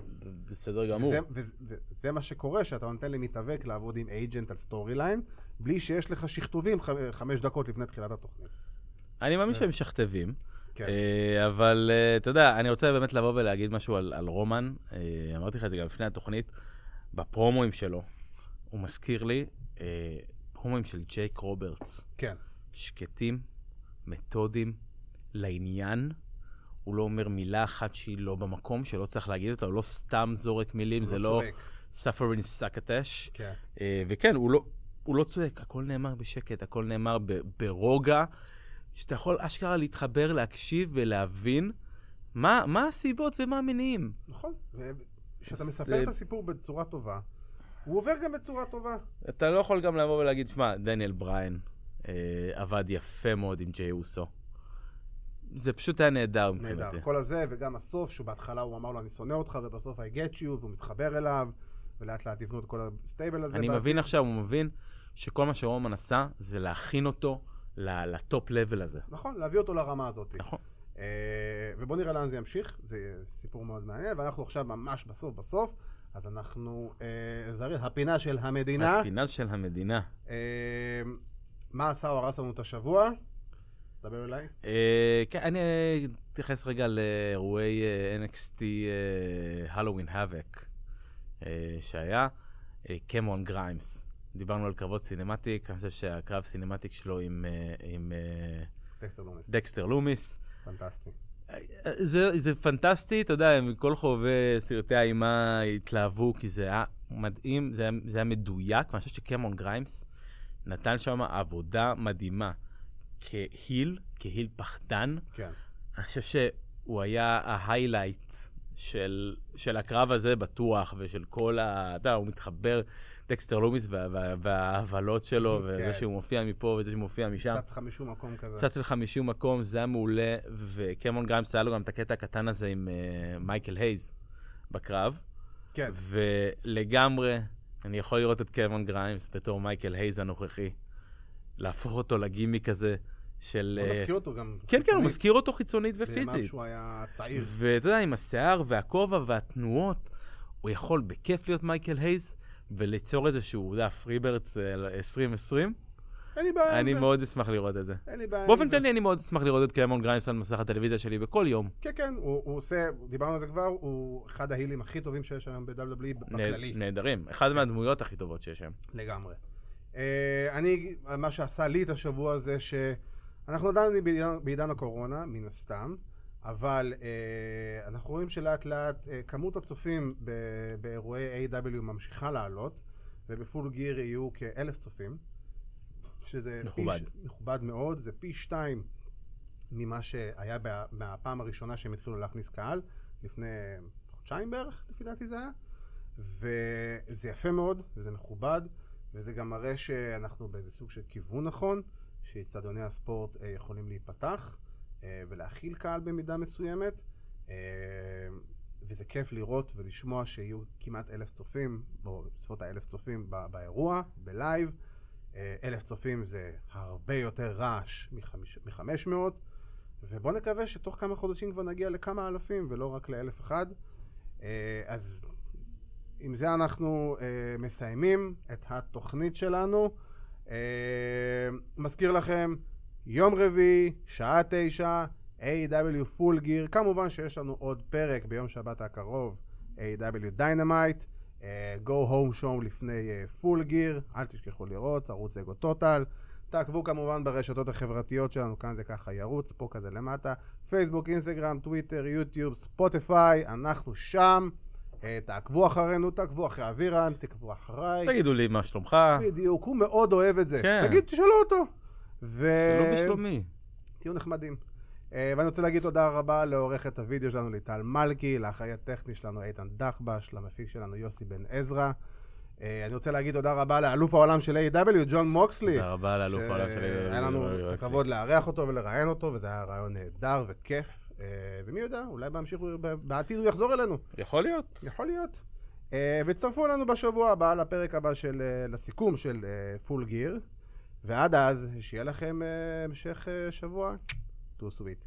בסדר גמור. וזה, וזה, וזה מה שקורה, שאתה נותן למתאבק לעבוד עם agent על storyline, בלי שיש לך שכתובים חמש דקות לפני תחילת התוכנית. אני מאמין שהם משכתבים, כן. אה, אבל אה, אתה יודע, אני רוצה באמת לבוא ולהגיד משהו על, על רומן. אה, אמרתי לך את זה גם לפני התוכנית. בפרומואים שלו, הוא מזכיר לי אה, פרומואים של ג'ייק רוברטס. כן. שקטים, מתודיים, לעניין. הוא לא אומר מילה אחת שהיא לא במקום, שלא צריך להגיד אותה, הוא לא סתם זורק מילים, זה לא צודק. suffering סקטש. כן. אה, וכן, הוא לא, הוא לא צועק, הכל נאמר בשקט, הכל נאמר ברוגע, שאתה יכול אשכרה להתחבר, להקשיב ולהבין מה, מה הסיבות ומה המניעים. נכון. וכשאתה זה- מספר את הסיפור בצורה טובה, הוא עובר גם בצורה טובה. אתה לא יכול גם לבוא ולהגיד, שמע, דניאל בריין אה, עבד יפה מאוד עם ג'יי אוסו. זה פשוט היה נהדר מבחינתי. נהדר. כל הזה, וגם הסוף, שהוא בהתחלה הוא אמר לו, אני שונא אותך, ובסוף I get you, והוא מתחבר אליו, ולאט לאט יבנו את כל ה stable הזה. אני בעתיד. מבין עכשיו, הוא מבין שכל מה שרומן עשה זה להכין אותו ל top level הזה. נכון, להביא אותו לרמה הזאת. נכון. אה, ובוא נראה לאן זה ימשיך, זה סיפור מאוד מעניין, ואנחנו עכשיו ממש בסוף בסוף, אז אנחנו, אה, זריז, הפינה של המדינה. הפינה של המדינה. אה, מה עשה או הרס לנו את השבוע? דבר אליי. אה, כן, אני אה, אתייחס רגע לאירועי אה, NXT הלואוין האבק שהיה. אה, קמרון גריימס. דיברנו על קרבות cinematic, אני חושב שהקרב cinematic שלו עם, אה, אה. דקסטר לומיס. פנטסטי. זה, זה פנטסטי, אתה יודע, כל חובבי סרטי האימה התלהבו, כי זה היה מדהים, זה היה, זה היה מדויק, ואני חושב שקמרון גריימס נתן שם עבודה מדהימה. כ heel, כ heel פחדן, כן. אני חושב שהוא היה ה highlight של, של הקרב הזה בטוח, ושל כל ה... אתה יודע, הוא מתחבר, דקסטר לומיס וה, וה, וההבלות שלו, כן. וזה שהוא מופיע מפה וזה שהוא מופיע משם. צץ לך משום מקום כזה. צץ לך משום מקום, זה היה מעולה, וקמרון גריימס היה לו גם את הקטע הקטן הזה עם אה, מייקל הייז בקרב, כן. ולגמרי, אני יכול לראות את קמרון גריימס בתור מייקל הייז הנוכחי, להפוך אותו לגימיק הזה של... הוא אה, מזכיר אותו גם. כן, כן, הוא חיצונית, מזכיר אותו חיצונית ופיזית. שהוא היה צעיר. ואתה יודע, עם השיער והכובע והתנועות, הוא יכול בכיף להיות מייקל הייז וליצור איזשהו, אתה יודע, פריבירדס 2020. אין לי בעיה אני. מאוד אשמח לראות את זה. אין לי בעיה באופן. כללי, אני מאוד אשמח לראות את קמרון גריימס על מסך הטלוויזיה שלי בכל יום. כן, כן, הוא עושה, דיברנו על זה כבר, הוא אחד ההילים הכי טובים שיש היום ב-WWE בכללי. נה- נהדרים. אחת מהדמויות הכי טובות שיש היום. לגמרי. אה, אני, מה שעשה לי את השבוע זה שאנחנו עדיין בעידן, בעידן הקורונה, מן הסתם, אבל אה, אנחנו רואים שלאט לאט אה, כמות הצופים ב- באירועי A.W. ממשיכה לעלות, ובפול גיר יהיו כאלף צופים, שזה מכובד. פי, מכובד מאוד, זה פי שתיים ממה שהיה בה, מהפעם הראשונה שהם התחילו להכניס קהל, לפני חודשיים בערך, לפי דעתי זה היה. וזה יפה מאוד, וזה מכובד, וזה גם מראה שאנחנו באיזה סוג של כיוון נכון, שאיצטדיוני הספורט אה, יכולים להיפתח אה, ולהכיל קהל במידה מסוימת, אה, וזה כיף לראות ולשמוע שיהיו כמעט אלף צופים, או בסביבות האלף צופים באירוע, בלייב. אלף צופים זה הרבה יותר רעש מחמש מאות, ובוא נקווה שתוך כמה חודשים כבר נגיע לכמה אלפים ולא רק לאלף אחד. אז עם זה אנחנו אה, מסיימים את התוכנית שלנו. אה, מזכיר לכם, יום רביעי, שעה תשע, AEW פול גיר. כמובן שיש לנו עוד פרק ביום שבת הקרוב, AEW דיינמייט. go home show לפני פול גיר, אל תשכחו לראות, ערוץ אגו טוטל. תעקבו כמובן ברשתות החברתיות שלנו, כאן זה ככה ירוץ, פה כזה למטה. פייסבוק, אינסטגרם, טוויטר, יוטיוב, ספוטיפיי, אנחנו שם. אה, תעקבו אחרינו, תעקבו אחרי אבירן, תעקבו אחריי. תגידו לי מה שלומך, בדיוק, הוא מאוד אוהב את זה. כן. תגיד, תשאלו אותו. ו... שלא בשלומי. תהיו נחמדים. אה, ואני רוצה להגיד תודה רבה לעורכת הוידאו שלנו ליטל מלכי, לאחראי הטכני שלנו איתן דחבש, למפיק שלנו יוסי בן עזרא. אה, אני רוצה להגיד תודה רבה לאלוף העולם של AEW, ג'ון מוקסלי. תודה רבה לאלוף העולם של היה לנו את הכבוד לארח אותו ולראיין אותו, וזה היה ריאיון נהדר וכיף. אה, ומי יודע, אולי בהמשך, בעתיד הוא יחזור אלינו. יכול להיות. יכול להיות. אה, והצטרפו אלינו בשבוע הבא לפרק הבא של, אה, לסיכום של Full Gear. ועד אז, שיהיה לכם המשך שבוע. Too Sweet.